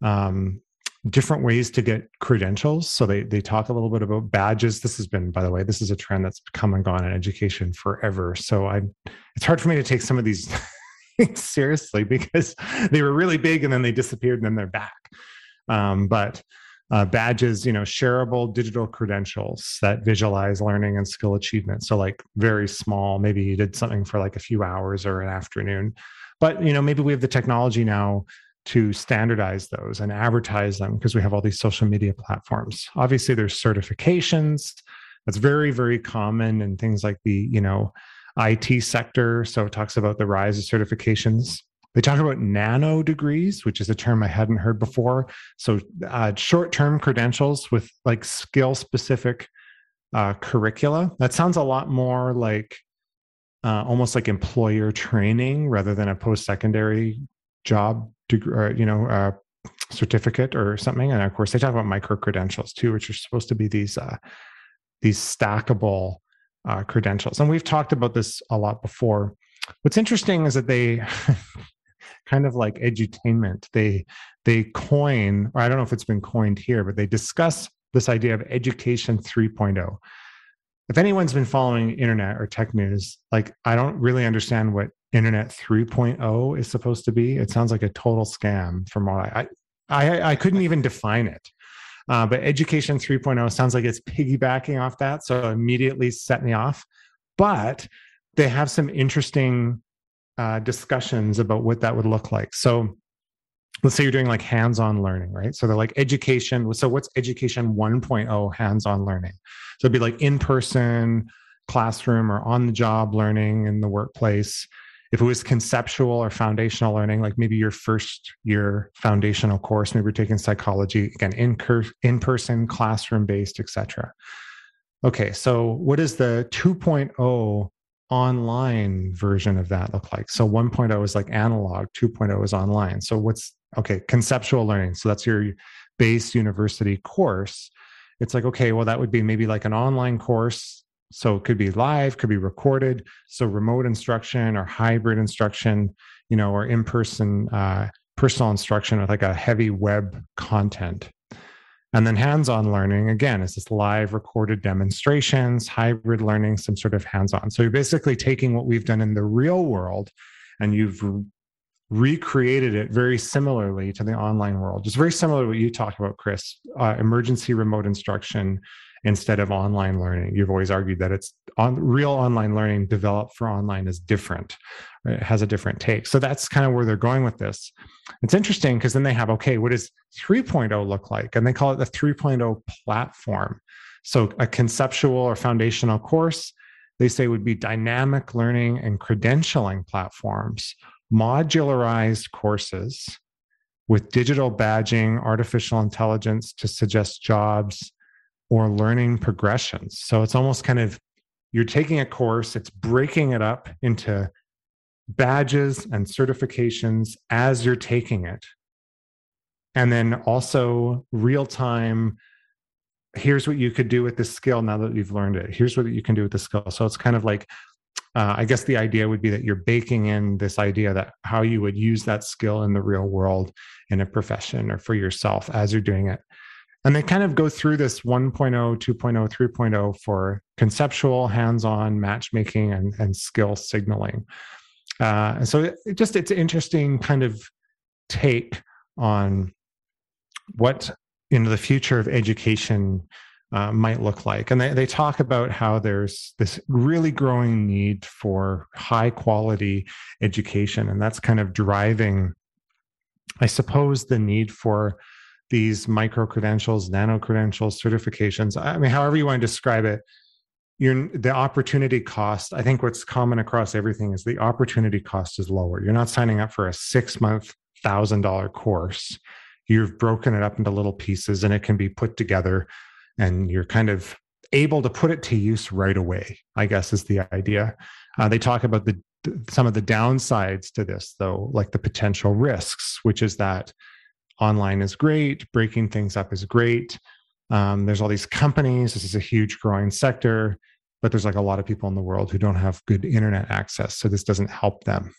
um, different ways to get credentials. So they they talk a little bit about badges. This has been, by the way, this is a trend that's come and gone in education forever. So I, it's hard for me to take some of these seriously because they were really big and then they disappeared and then they're back. Um, but uh, badges, you know, shareable digital credentials that visualize learning and skill achievement. So like very small, maybe you did something for like a few hours or an afternoon. But you know, maybe we have the technology now to standardize those and advertise them because we have all these social media platforms. Obviously, there's certifications. That's very, very common and things like the, you know, IT sector. So it talks about the rise of certifications. They talk about nano degrees, which is a term I hadn't heard before. So uh, short-term credentials with like skill-specific uh, curricula. That sounds a lot more like uh, almost like employer training rather than a post-secondary job degree, or, you know, uh, certificate or something. And of course, they talk about micro credentials too, which are supposed to be these uh, these stackable uh, credentials. And we've talked about this a lot before. What's interesting is that they kind of like edutainment. They they coin, or I don't know if it's been coined here, but they discuss this idea of education 3.0 if anyone's been following internet or tech news, like I don't really understand what internet 3.0 is supposed to be. It sounds like a total scam from what I I, I couldn't even define it. Uh, but education 3.0 sounds like it's piggybacking off that. So immediately set me off. But they have some interesting uh, discussions about what that would look like. So let's say you're doing like hands-on learning, right? So they're like education. So what's education 1.0 hands-on learning? So it'd be like in-person classroom or on-the-job learning in the workplace. If it was conceptual or foundational learning, like maybe your first year foundational course, maybe you're taking psychology, again, in, in-person, classroom-based, etc. Okay, so what is the 2.0 online version of that look like? So 1.0 is like analog, 2.0 is online. So what's okay, conceptual learning. So that's your base university course. It's like, okay, well, that would be maybe like an online course. So it could be live, could be recorded. So remote instruction or hybrid instruction, you know, or in person, uh, personal instruction with like a heavy web content. And then hands on learning, again, is this live recorded demonstrations, hybrid learning, some sort of hands on. So you're basically taking what we've done in the real world and you've recreated it very similarly to the online world. Just very similar to what you talked about, Chris. Uh, emergency remote instruction instead of online learning. You've always argued that it's on real online learning developed for online is different. It has a different take. So that's kind of where they're going with this. It's interesting because then they have okay, what does 3.0 look like? And they call it the 3.0 platform. So a conceptual or foundational course they say would be dynamic learning and credentialing platforms, modularized courses with digital badging, artificial intelligence to suggest jobs or learning progressions. So it's almost kind of you're taking a course, it's breaking it up into badges and certifications as you're taking it. And then also real time here's what you could do with this skill now that you've learned it. Here's what you can do with the skill. So it's kind of like, uh, I guess the idea would be that you're baking in this idea that how you would use that skill in the real world in a profession or for yourself as you're doing it. And they kind of go through this 1.0, 2.0, 3.0 for conceptual, hands-on matchmaking and, and skill signaling. Uh, and so it, just it's an interesting kind of take on what you know the future of education uh, might look like. And they, they talk about how there's this really growing need for high quality education. And that's kind of driving, I suppose, the need for these micro credentials, nano credentials, certifications. I mean, however you want to describe it, you're, the opportunity cost. I think what's common across everything is the opportunity cost is lower. You're not signing up for a six month, thousand dollar course you've broken it up into little pieces and it can be put together and you're kind of able to put it to use right away i guess is the idea uh, they talk about the some of the downsides to this though like the potential risks which is that online is great breaking things up is great um, there's all these companies this is a huge growing sector but there's like a lot of people in the world who don't have good internet access so this doesn't help them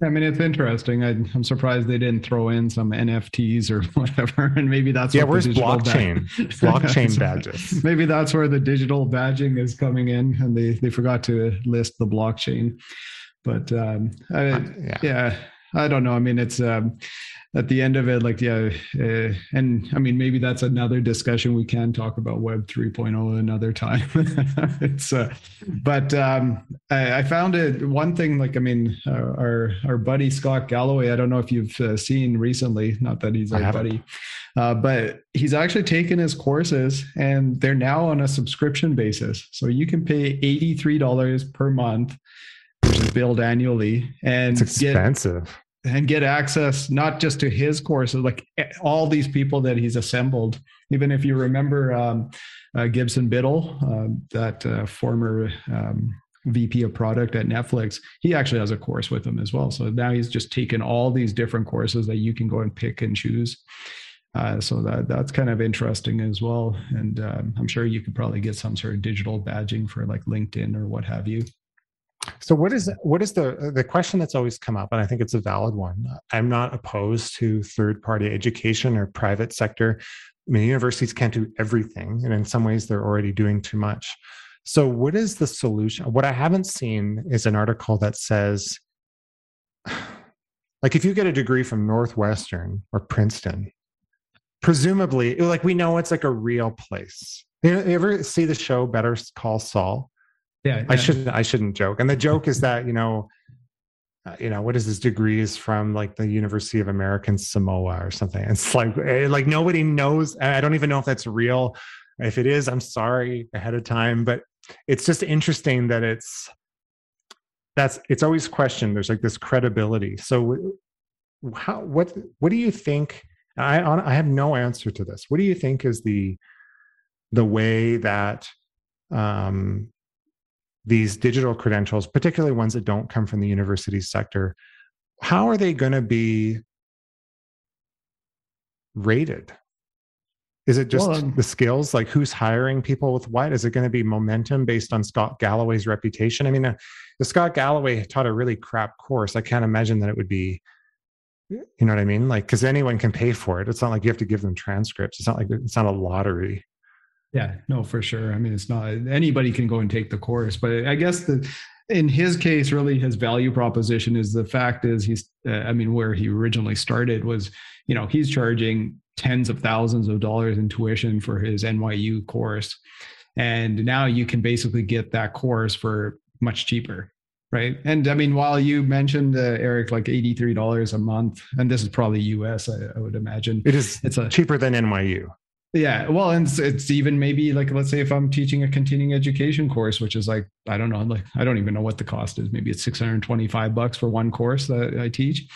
I mean, it's interesting. I, am surprised they didn't throw in some NFTs or whatever, and maybe that's yeah. where's blockchain? blockchain badges. Maybe that's where the digital badging is coming in, and they they forgot to list the blockchain. But um, I, uh, yeah. yeah. I don't know. I mean, it's um, at the end of it, like, yeah. Uh, and I mean, maybe that's another discussion. We can talk about Web 3.0 another time. it's, uh, but um, I, I, found it one thing, like, I mean, our, our buddy Scott Galloway, I don't know if you've uh, seen recently, not that he's our buddy, uh, but he's actually taken his courses and they're now on a subscription basis. So you can pay $83 per month which is billed annually, and it's expensive. Get, and get access not just to his courses, like all these people that he's assembled. Even if you remember um, uh, Gibson Biddle, uh, that uh, former um, VP of product at Netflix, he actually has a course with him as well. So now he's just taken all these different courses that you can go and pick and choose. Uh, so that that's kind of interesting as well. And um, I'm sure you could probably get some sort of digital badging for like LinkedIn or what have you. So what is what is the the question that's always come up, and I think it's a valid one. I'm not opposed to third party education or private sector. I mean, universities can't do everything, and in some ways, they're already doing too much. So, what is the solution? What I haven't seen is an article that says, like, if you get a degree from Northwestern or Princeton, presumably, like we know it's like a real place. You, ever see the show Better Call Saul? Yeah, I shouldn't. I shouldn't joke. And the joke is that you know, uh, you know, what is his degrees from like the University of American Samoa or something? It's like eh, like nobody knows. I don't even know if that's real. If it is, I'm sorry ahead of time. But it's just interesting that it's that's it's always questioned. There's like this credibility. So, how what what do you think? I I have no answer to this. What do you think is the the way that um, these digital credentials, particularly ones that don't come from the university sector, how are they going to be rated? Is it just well, um, the skills? Like who's hiring people with what? Is it going to be momentum based on Scott Galloway's reputation? I mean, uh, the Scott Galloway taught a really crap course. I can't imagine that it would be, you know what I mean? Like, because anyone can pay for it. It's not like you have to give them transcripts. It's not like it's not a lottery. Yeah, no, for sure. I mean, it's not anybody can go and take the course, but I guess the in his case, really his value proposition is the fact is he's, uh, I mean, where he originally started was, you know, he's charging tens of thousands of dollars in tuition for his NYU course. And now you can basically get that course for much cheaper. Right. And I mean, while you mentioned, uh, Eric, like $83 a month, and this is probably US, I, I would imagine. It is it's a, cheaper than NYU. Yeah, well, and it's, it's, even maybe like let's say if I'm teaching a continuing education course, which is like I don't know, like I don't even know what the cost is. Maybe it's 625 bucks for one course that I teach,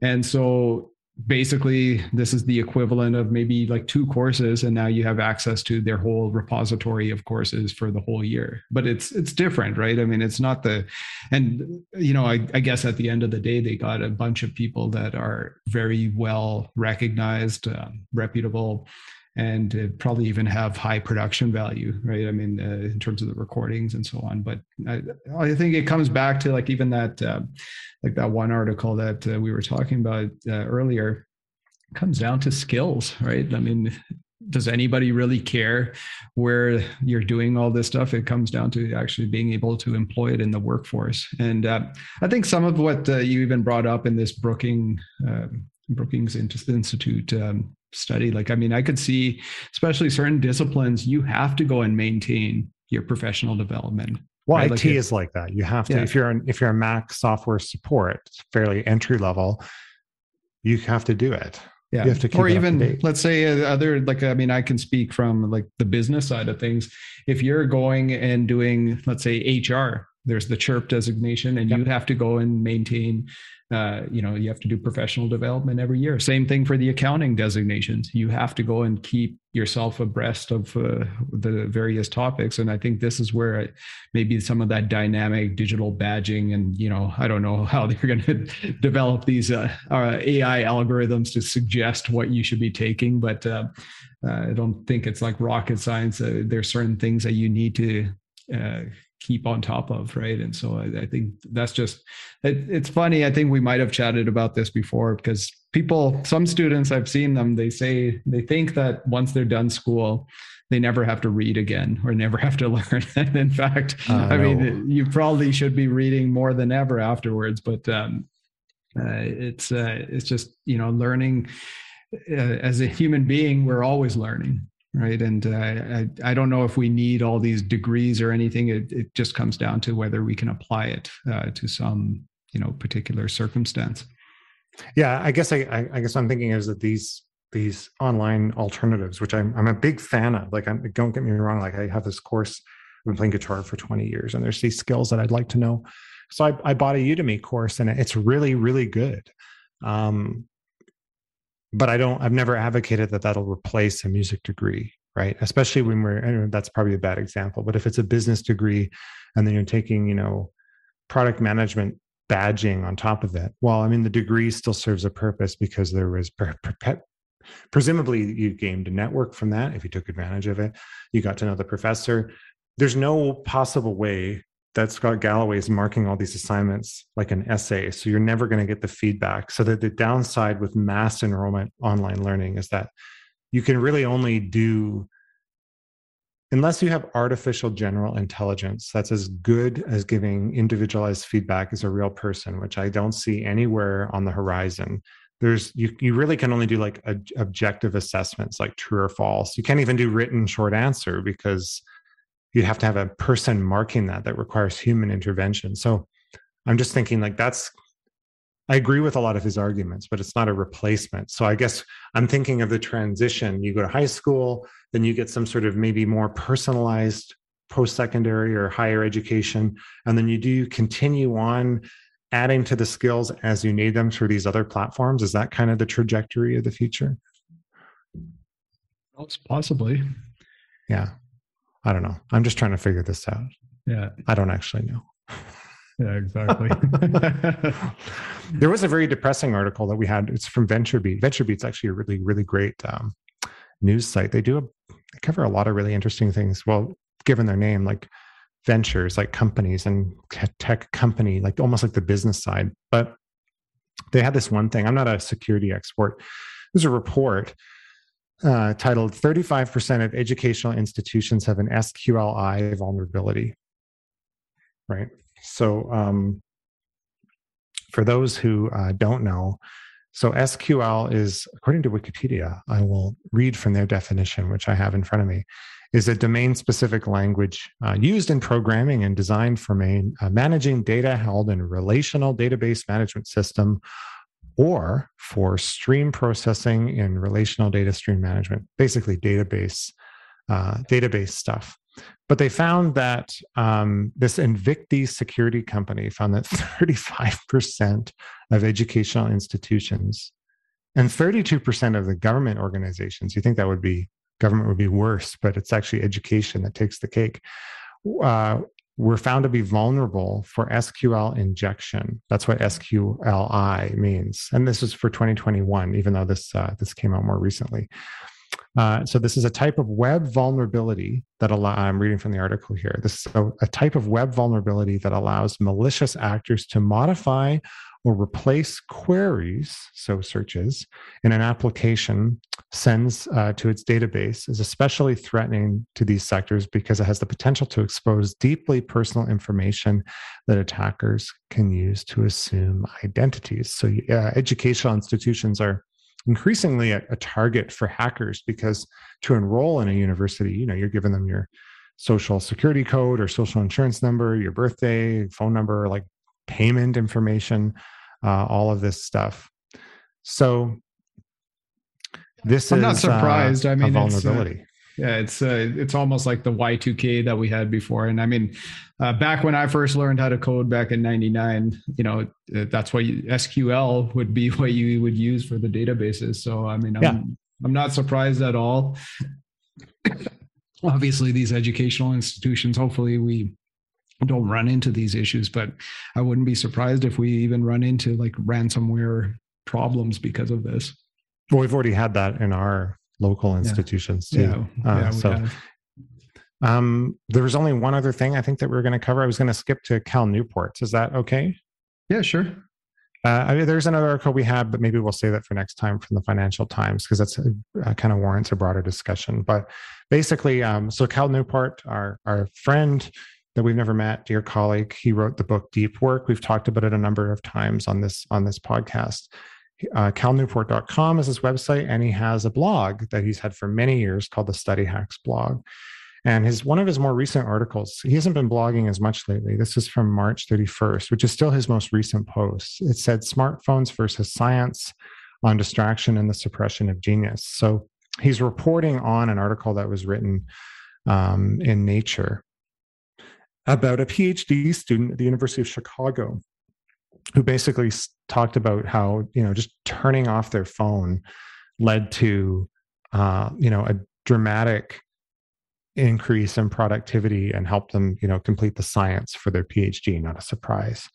and so basically this is the equivalent of maybe like two courses and now you have access to their whole repository of courses for the whole year. But it's it's different right? I mean it's not the and you know I, I guess at the end of the day they got a bunch of people that are very well recognized um, reputable and uh, probably even have high production value, right? I mean, uh, in terms of the recordings and so on. But I, I think it comes back to like even that, uh, like that one article that uh, we were talking about uh, earlier. Comes down to skills, right? I mean, does anybody really care where you're doing all this stuff? It comes down to actually being able to employ it in the workforce. And uh, I think some of what you even brought up in this Brooking Brookings Institute um, study. Like, I mean, I could see, especially certain disciplines, you have to go and maintain your professional development. Well, right? IT like is like that. You have to yeah. if you're an, if you're a Mac software support, fairly entry level, you have to do it. Yeah. You have to or even let's say uh, other like I mean I can speak from like the business side of things. If you're going and doing let's say HR, there's the CHRP designation, and yep. you have to go and maintain uh, you know you have to do professional development every year. Same thing for the accounting designations. You have to go and keep yourself abreast of uh, the various topics. And i think this is where maybe some of that dynamic digital badging and you know i don't know how they're going to develop these uh, uh ai algorithms to suggest what you should be taking. But uh, i don't think it's like rocket science. There's certain things that you need to keep on top of right? And so i, I think that's just it, it's funny i think we might have chatted about this before because people some students i've seen them they say they think that once they're done school they never have to read again or never have to learn. And in fact uh, i mean you probably should be reading more than ever afterwards but um, uh, it's uh, it's just you know learning uh, as a human being we're always learning right? And uh, I, I don't know if we need all these degrees or anything. It, it just comes down to whether we can apply it uh, to some you know particular circumstance. Yeah i guess I, I guess i'm thinking is that these these online alternatives which i'm, I'm a big fan of like I'm, don't get me wrong like i have this course i've been playing guitar for 20 years and there's these skills that i'd like to know. So i, I bought a udemy course and it's really really good. Um, but I don't, I've never advocated that that'll replace a music degree, right? Especially when we're, that's probably a bad example, but if it's a business degree and then you're taking, you know, product management badging on top of it, well, I mean, the degree still serves a purpose because there was per, per, presumably you gained a network from that if you took advantage of it. You got to know the professor. There's no possible way that Scott Galloway is marking all these assignments like an essay. So you're never going to get the feedback. So that the downside with mass enrollment online learning is that you can really only do unless you have artificial general intelligence that's as good as giving individualized feedback as a real person which i don't see anywhere on the horizon there's you, you really can only do like a, objective assessments like true or false you can't even do written short answer because you'd have to have a person marking that that requires human intervention. So i'm just thinking like that's i agree with a lot of his arguments but it's not a replacement. So i guess i'm thinking of the transition. You go to high school then you get some sort of maybe more personalized post-secondary or higher education and then you do continue on adding to the skills as you need them through these other platforms. Is that kind of the trajectory of the future? It's possibly. Yeah I don't know. I'm just trying to figure this out. Yeah. I don't actually know. Yeah, exactly. there was a very depressing article that we had. It's from VentureBeat. VentureBeat's actually a really, really great um, news site. They do a, they cover a lot of really interesting things. Well, given their name, like ventures, like companies and tech company, like almost like the business side. But they had this one thing. I'm not a security expert. There's a report uh, titled 35% of educational institutions have an SQLI vulnerability. Right. So, um, for those who uh, don't know, so SQL is, according to Wikipedia, I will read from their definition, which I have in front of me, is a domain specific language uh, used in programming and designed for main, uh, managing data held in a relational database management system or for stream processing in relational data stream management, basically database uh, database stuff. But they found that um, this Invicti security company found that 35% of educational institutions and 32% of the government organizations, you think that would be government would be worse, but it's actually education that takes the cake, uh, were found to be vulnerable for SQL injection. That's what SQLI means. And this is for 2021, even though this, uh, this came out more recently. Uh, so this is a type of web vulnerability that allow, I'm reading from the article here. This is a, a type of web vulnerability that allows malicious actors to modify or replace queries, so searches, in an application sends uh, to its database is especially threatening to these sectors because it has the potential to expose deeply personal information that attackers can use to assume identities. So, uh, educational institutions are increasingly a, a target for hackers because to enroll in a university, you know, you're giving them your social security code or social insurance number, your birthday, phone number, like payment information, uh, all of this stuff. So this I'm is not surprised. Uh, I mean, a vulnerability. It's, uh, yeah, it's uh, it's almost like the Y2K that we had before. And I mean, uh, back when I first learned how to code back in '99, you know, uh, that's what you, SQL would be what you would use for the databases. So I mean, I'm Yeah. I'm not surprised at all. Obviously, these educational institutions, hopefully, we don't run into these issues, but I wouldn't be surprised if we even run into like ransomware problems because of this. Well, we've already had that in our local institutions too. Yeah, Uh, yeah, so have. um, there was only one other thing I think that we were going to cover. I was going to skip to Cal Newport. Is that okay? yeah, sure. Uh, I mean, there's another article we had, but maybe we'll say that for next time from the Financial Times because that's uh, kind of warrants a broader discussion. But basically, um, so Cal Newport, our our friend that we've never met, dear colleague, he wrote the book Deep Work. We've talked about it a number of times on this on this podcast. Uh, calnewport.com is his website, and he has a blog that he's had for many years called the Study Hacks blog. And his one of his more recent articles, he hasn't been blogging as much lately. This is from March 31st, which is still his most recent post. It said smartphones versus science on distraction and the suppression of genius. So he's reporting on an article that was written um, in Nature about a PhD student at the University of Chicago who basically talked about how you know just turning off their phone led to uh, you know a dramatic increase in productivity and helped them you know complete the science for their phd not a surprise.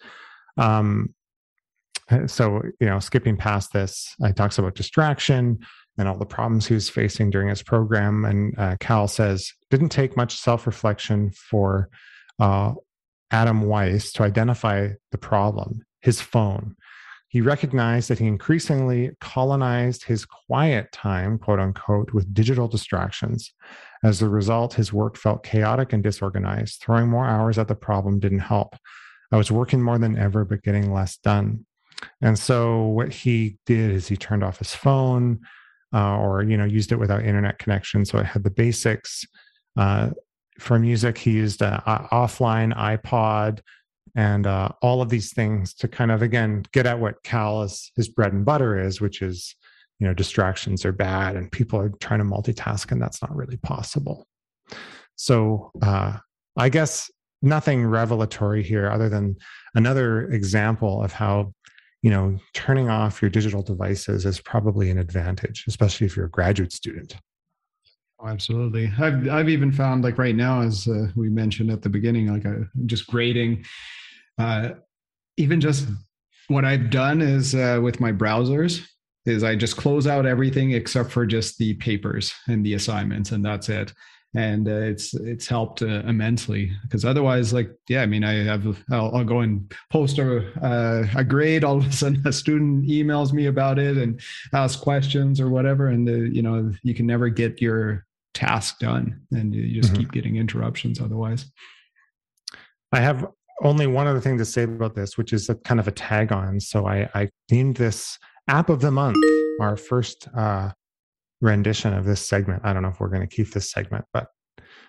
Um, so you know skipping past this i talks about distraction and all the problems he was facing during his program. And uh, cal says didn't take much self-reflection for uh, adam weiss to identify the problem his phone he recognized that he increasingly colonized his quiet time, quote unquote, with digital distractions. As a result, his work felt chaotic and disorganized. Throwing more hours at the problem didn't help. I was working more than ever, but getting less done. And so what he did is he turned off his phone uh, or, you know, used it without internet connection. So it had the basics. Uh, for music, he used an offline iPod, and uh, all of these things to kind of again get at what cal is his bread and butter is which is you know distractions are bad and people are trying to multitask and that's not really possible. So uh, i guess nothing revelatory here other than another example of how you know turning off your digital devices is probably an advantage especially if you're a graduate student absolutely. I've I've even found like right now, as uh, we mentioned at the beginning, like uh, just grading. Uh, even just what I've done is uh, with my browsers is I just close out everything except for just the papers and the assignments, and that's it. And uh, it's it's helped uh, immensely because otherwise, like yeah, I mean, I have I'll, I'll go and post a a grade. All of a sudden, a student emails me about it and asks questions or whatever, and you know you can never get your task done and you just Mhm. keep getting interruptions otherwise I have only one other thing to say about this, which is a kind of a tag on. So I, I named this app of the month, our first uh, rendition of this segment. I don't know if we're going to keep this segment, but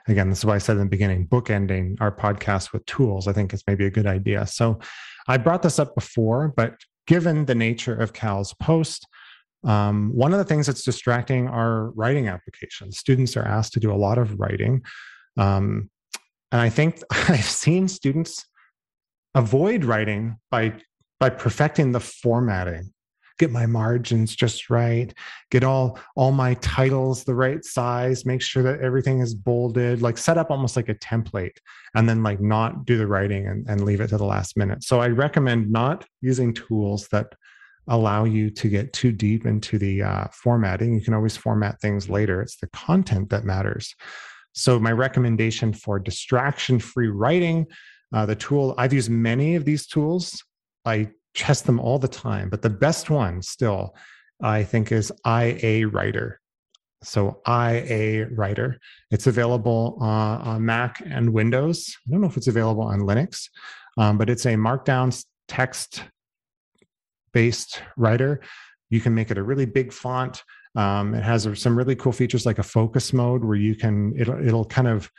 again, this is why I said in the beginning, bookending our podcast with tools, I think is maybe a good idea. So I brought this up before, but given the nature of Cal's post, um, one of the things that's distracting are writing applications. Students are asked to do a lot of writing. Um, and I think I've seen students avoid writing by by perfecting the formatting get my margins just right get all all my titles the right size make sure that everything is bolded like set up almost like a template and then like not do the writing and, and leave it to the last minute so i recommend not using tools that allow you to get too deep into the uh, formatting you can always format things later it's the content that matters so my recommendation for distraction free writing uh, the tool i've used many of these tools i test them all the time, but the best one still, I think, is IA Writer. So IA Writer. It's available uh, on Mac and Windows. I don't know if it's available on Linux, um, but it's a Markdown text based writer. You can make it a really big font. Um, it has some really cool features like a focus mode where you can it'll it'll kind of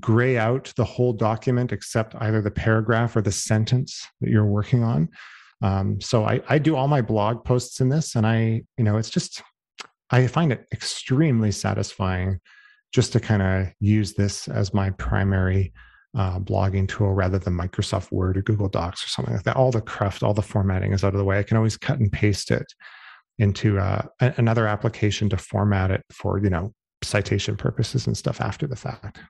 gray out the whole document except either the paragraph or the sentence that you're working on. Um, so I, I do all my blog posts in this, and I, you know, it's just I find it extremely satisfying just to kind of use this as my primary uh, blogging tool rather than Microsoft Word or Google Docs or something like that. All the cruft, all the formatting is out of the way. I can always cut and paste it into uh, another application to format it for you know citation purposes and stuff after the fact.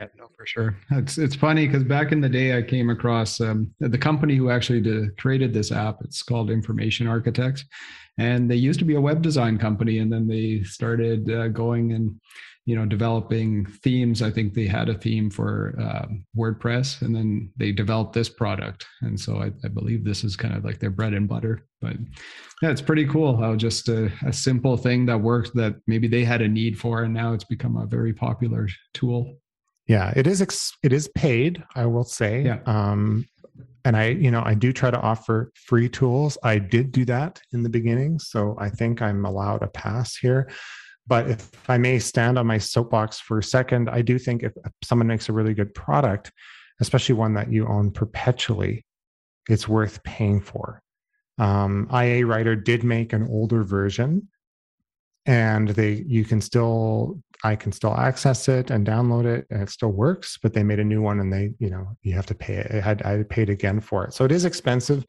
Yeah, no, for sure. It's it's funny because back in the day, I came across um, the company who actually did, created this app. It's called Information Architects, and they used to be a web design company, and then they started uh, going and you know developing themes. I think they had a theme for uh, WordPress, and then they developed this product. And so I, I, believe this is kind of like their bread and butter. But yeah, it's pretty cool how just a, a simple thing that worked that maybe they had a need for, and now it's become a very popular tool yeah it is ex- it is paid i will say yeah. um and i you know i do try to offer free tools i did do that in the beginning so i think i'm allowed a pass here but if i may stand on my soapbox for a second i do think if someone makes a really good product especially one that you own perpetually it's worth paying for. Um, ia writer did make an older version and they you can still i can still access it and download it and it still works but they made a new one and they you know you have to pay it. I had i paid again for it. So it is expensive.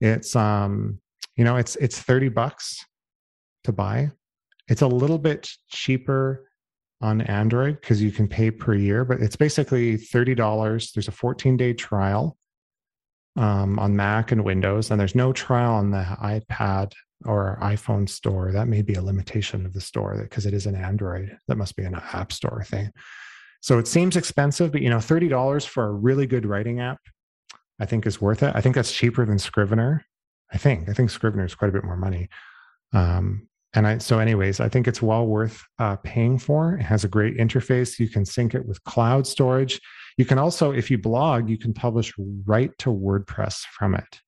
It's um you know it's it's 30 bucks to buy it's a little bit cheaper on android because you can pay per year but it's basically $30 there's a 14 day trial um, on mac and windows and there's no trial on the ipad or iPhone store. That may be a limitation of the store because it is an Android. That must be an app store thing. So it seems expensive, but you know, thirty dollars for a really good writing app, I think is worth it. I think that's cheaper than Scrivener. I think. I think Scrivener is quite a bit more money. Um, and I, so, anyways, I think it's well worth uh, paying for. It has a great interface. You can sync it with cloud storage. You can also, if you blog, you can publish right to WordPress from it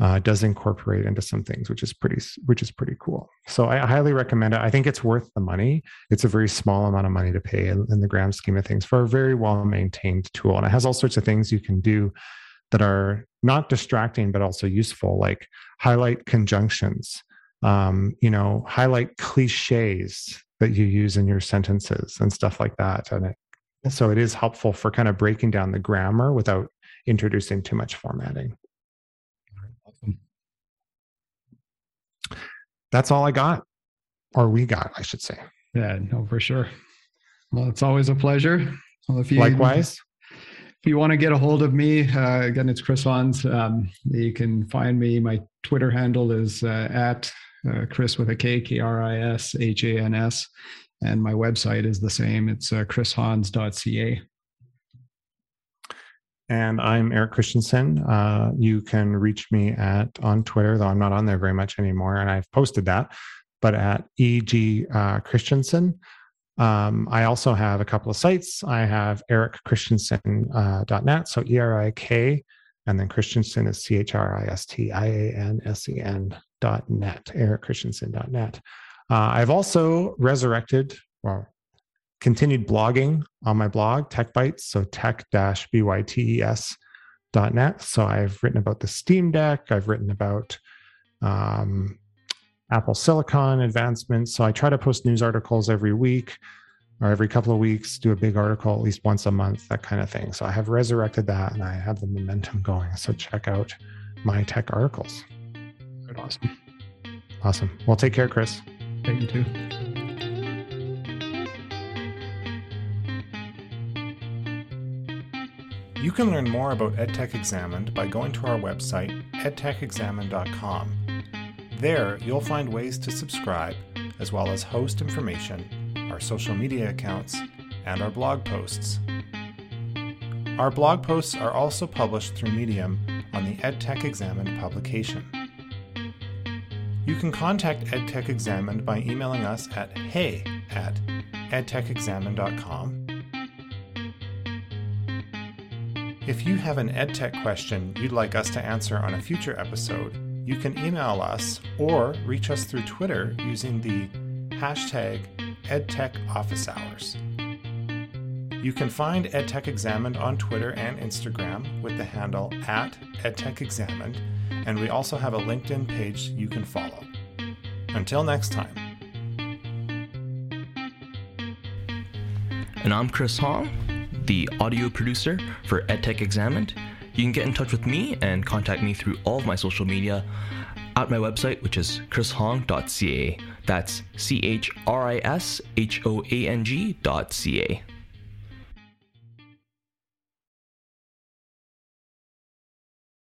uh, does incorporate into some things, which is pretty which is pretty cool. So I highly recommend it. I think it's worth the money. It's a very small amount of money to pay in, in the grand scheme of things for a very well maintained tool, and it has all sorts of things you can do that are not distracting but also useful, like highlight conjunctions. Um, you know, highlight cliches that you use in your sentences and stuff like that. And it, so it is helpful for kind of breaking down the grammar without introducing too much formatting. that's all I got, or we got, I should say. Yeah, no, for sure. Well, it's always a pleasure. Well, if you, Likewise. If you want to get a hold of me, uh, again, it's Kris Hans. Um, you can find me. My Twitter handle is uh, at uh, Chris with a K, K R I S H A N S. And my website is the same. It's uh, krishans.ca. And I'm Erik Christiansen. Uh, you can reach me at on Twitter, though I'm not on there very much anymore, and I've posted that, but at EG uh, Christiansen. Um, I also have a couple of sites. I have erikchristiansen.net, uh, so E R I K, and then Christiansen is C H R I S T I A N S E N dot net, erikchristiansen.net. Uh, I've also resurrected, well, continued blogging on my blog, Tech Bytes. So tech-bytes net. So I've written about the Steam Deck, I've written about um, Apple Silicon advancements. So I try to post news articles every week or every couple of weeks, do a big article at least once a month, that kind of thing. So I have resurrected that and I have the momentum going. So check out my tech articles. Awesome. Awesome. Well, take care, Chris. Thank you too. You can learn more about EdTech Examined by going to our website, edtechexamined.com. There, you'll find ways to subscribe, as well as host information, our social media accounts, and our blog posts. Our blog posts are also published through Medium on the EdTech Examined publication. You can contact EdTech Examined by emailing us at hey at edtechexamined.com If you have an EdTech question you'd like us to answer on a future episode, you can email us or reach us through Twitter using the hashtag EdTechOfficeHours. You can find EdTech Examined on Twitter and Instagram with the handle at EdTech Examined, and we also have a LinkedIn page you can follow. Until next time. And I'm Chris Hoang the audio producer for EdTech Examined. You can get in touch with me and contact me through all of my social media at my website, which is chrishoang.ca. That's C H R I S H O A N G.ca.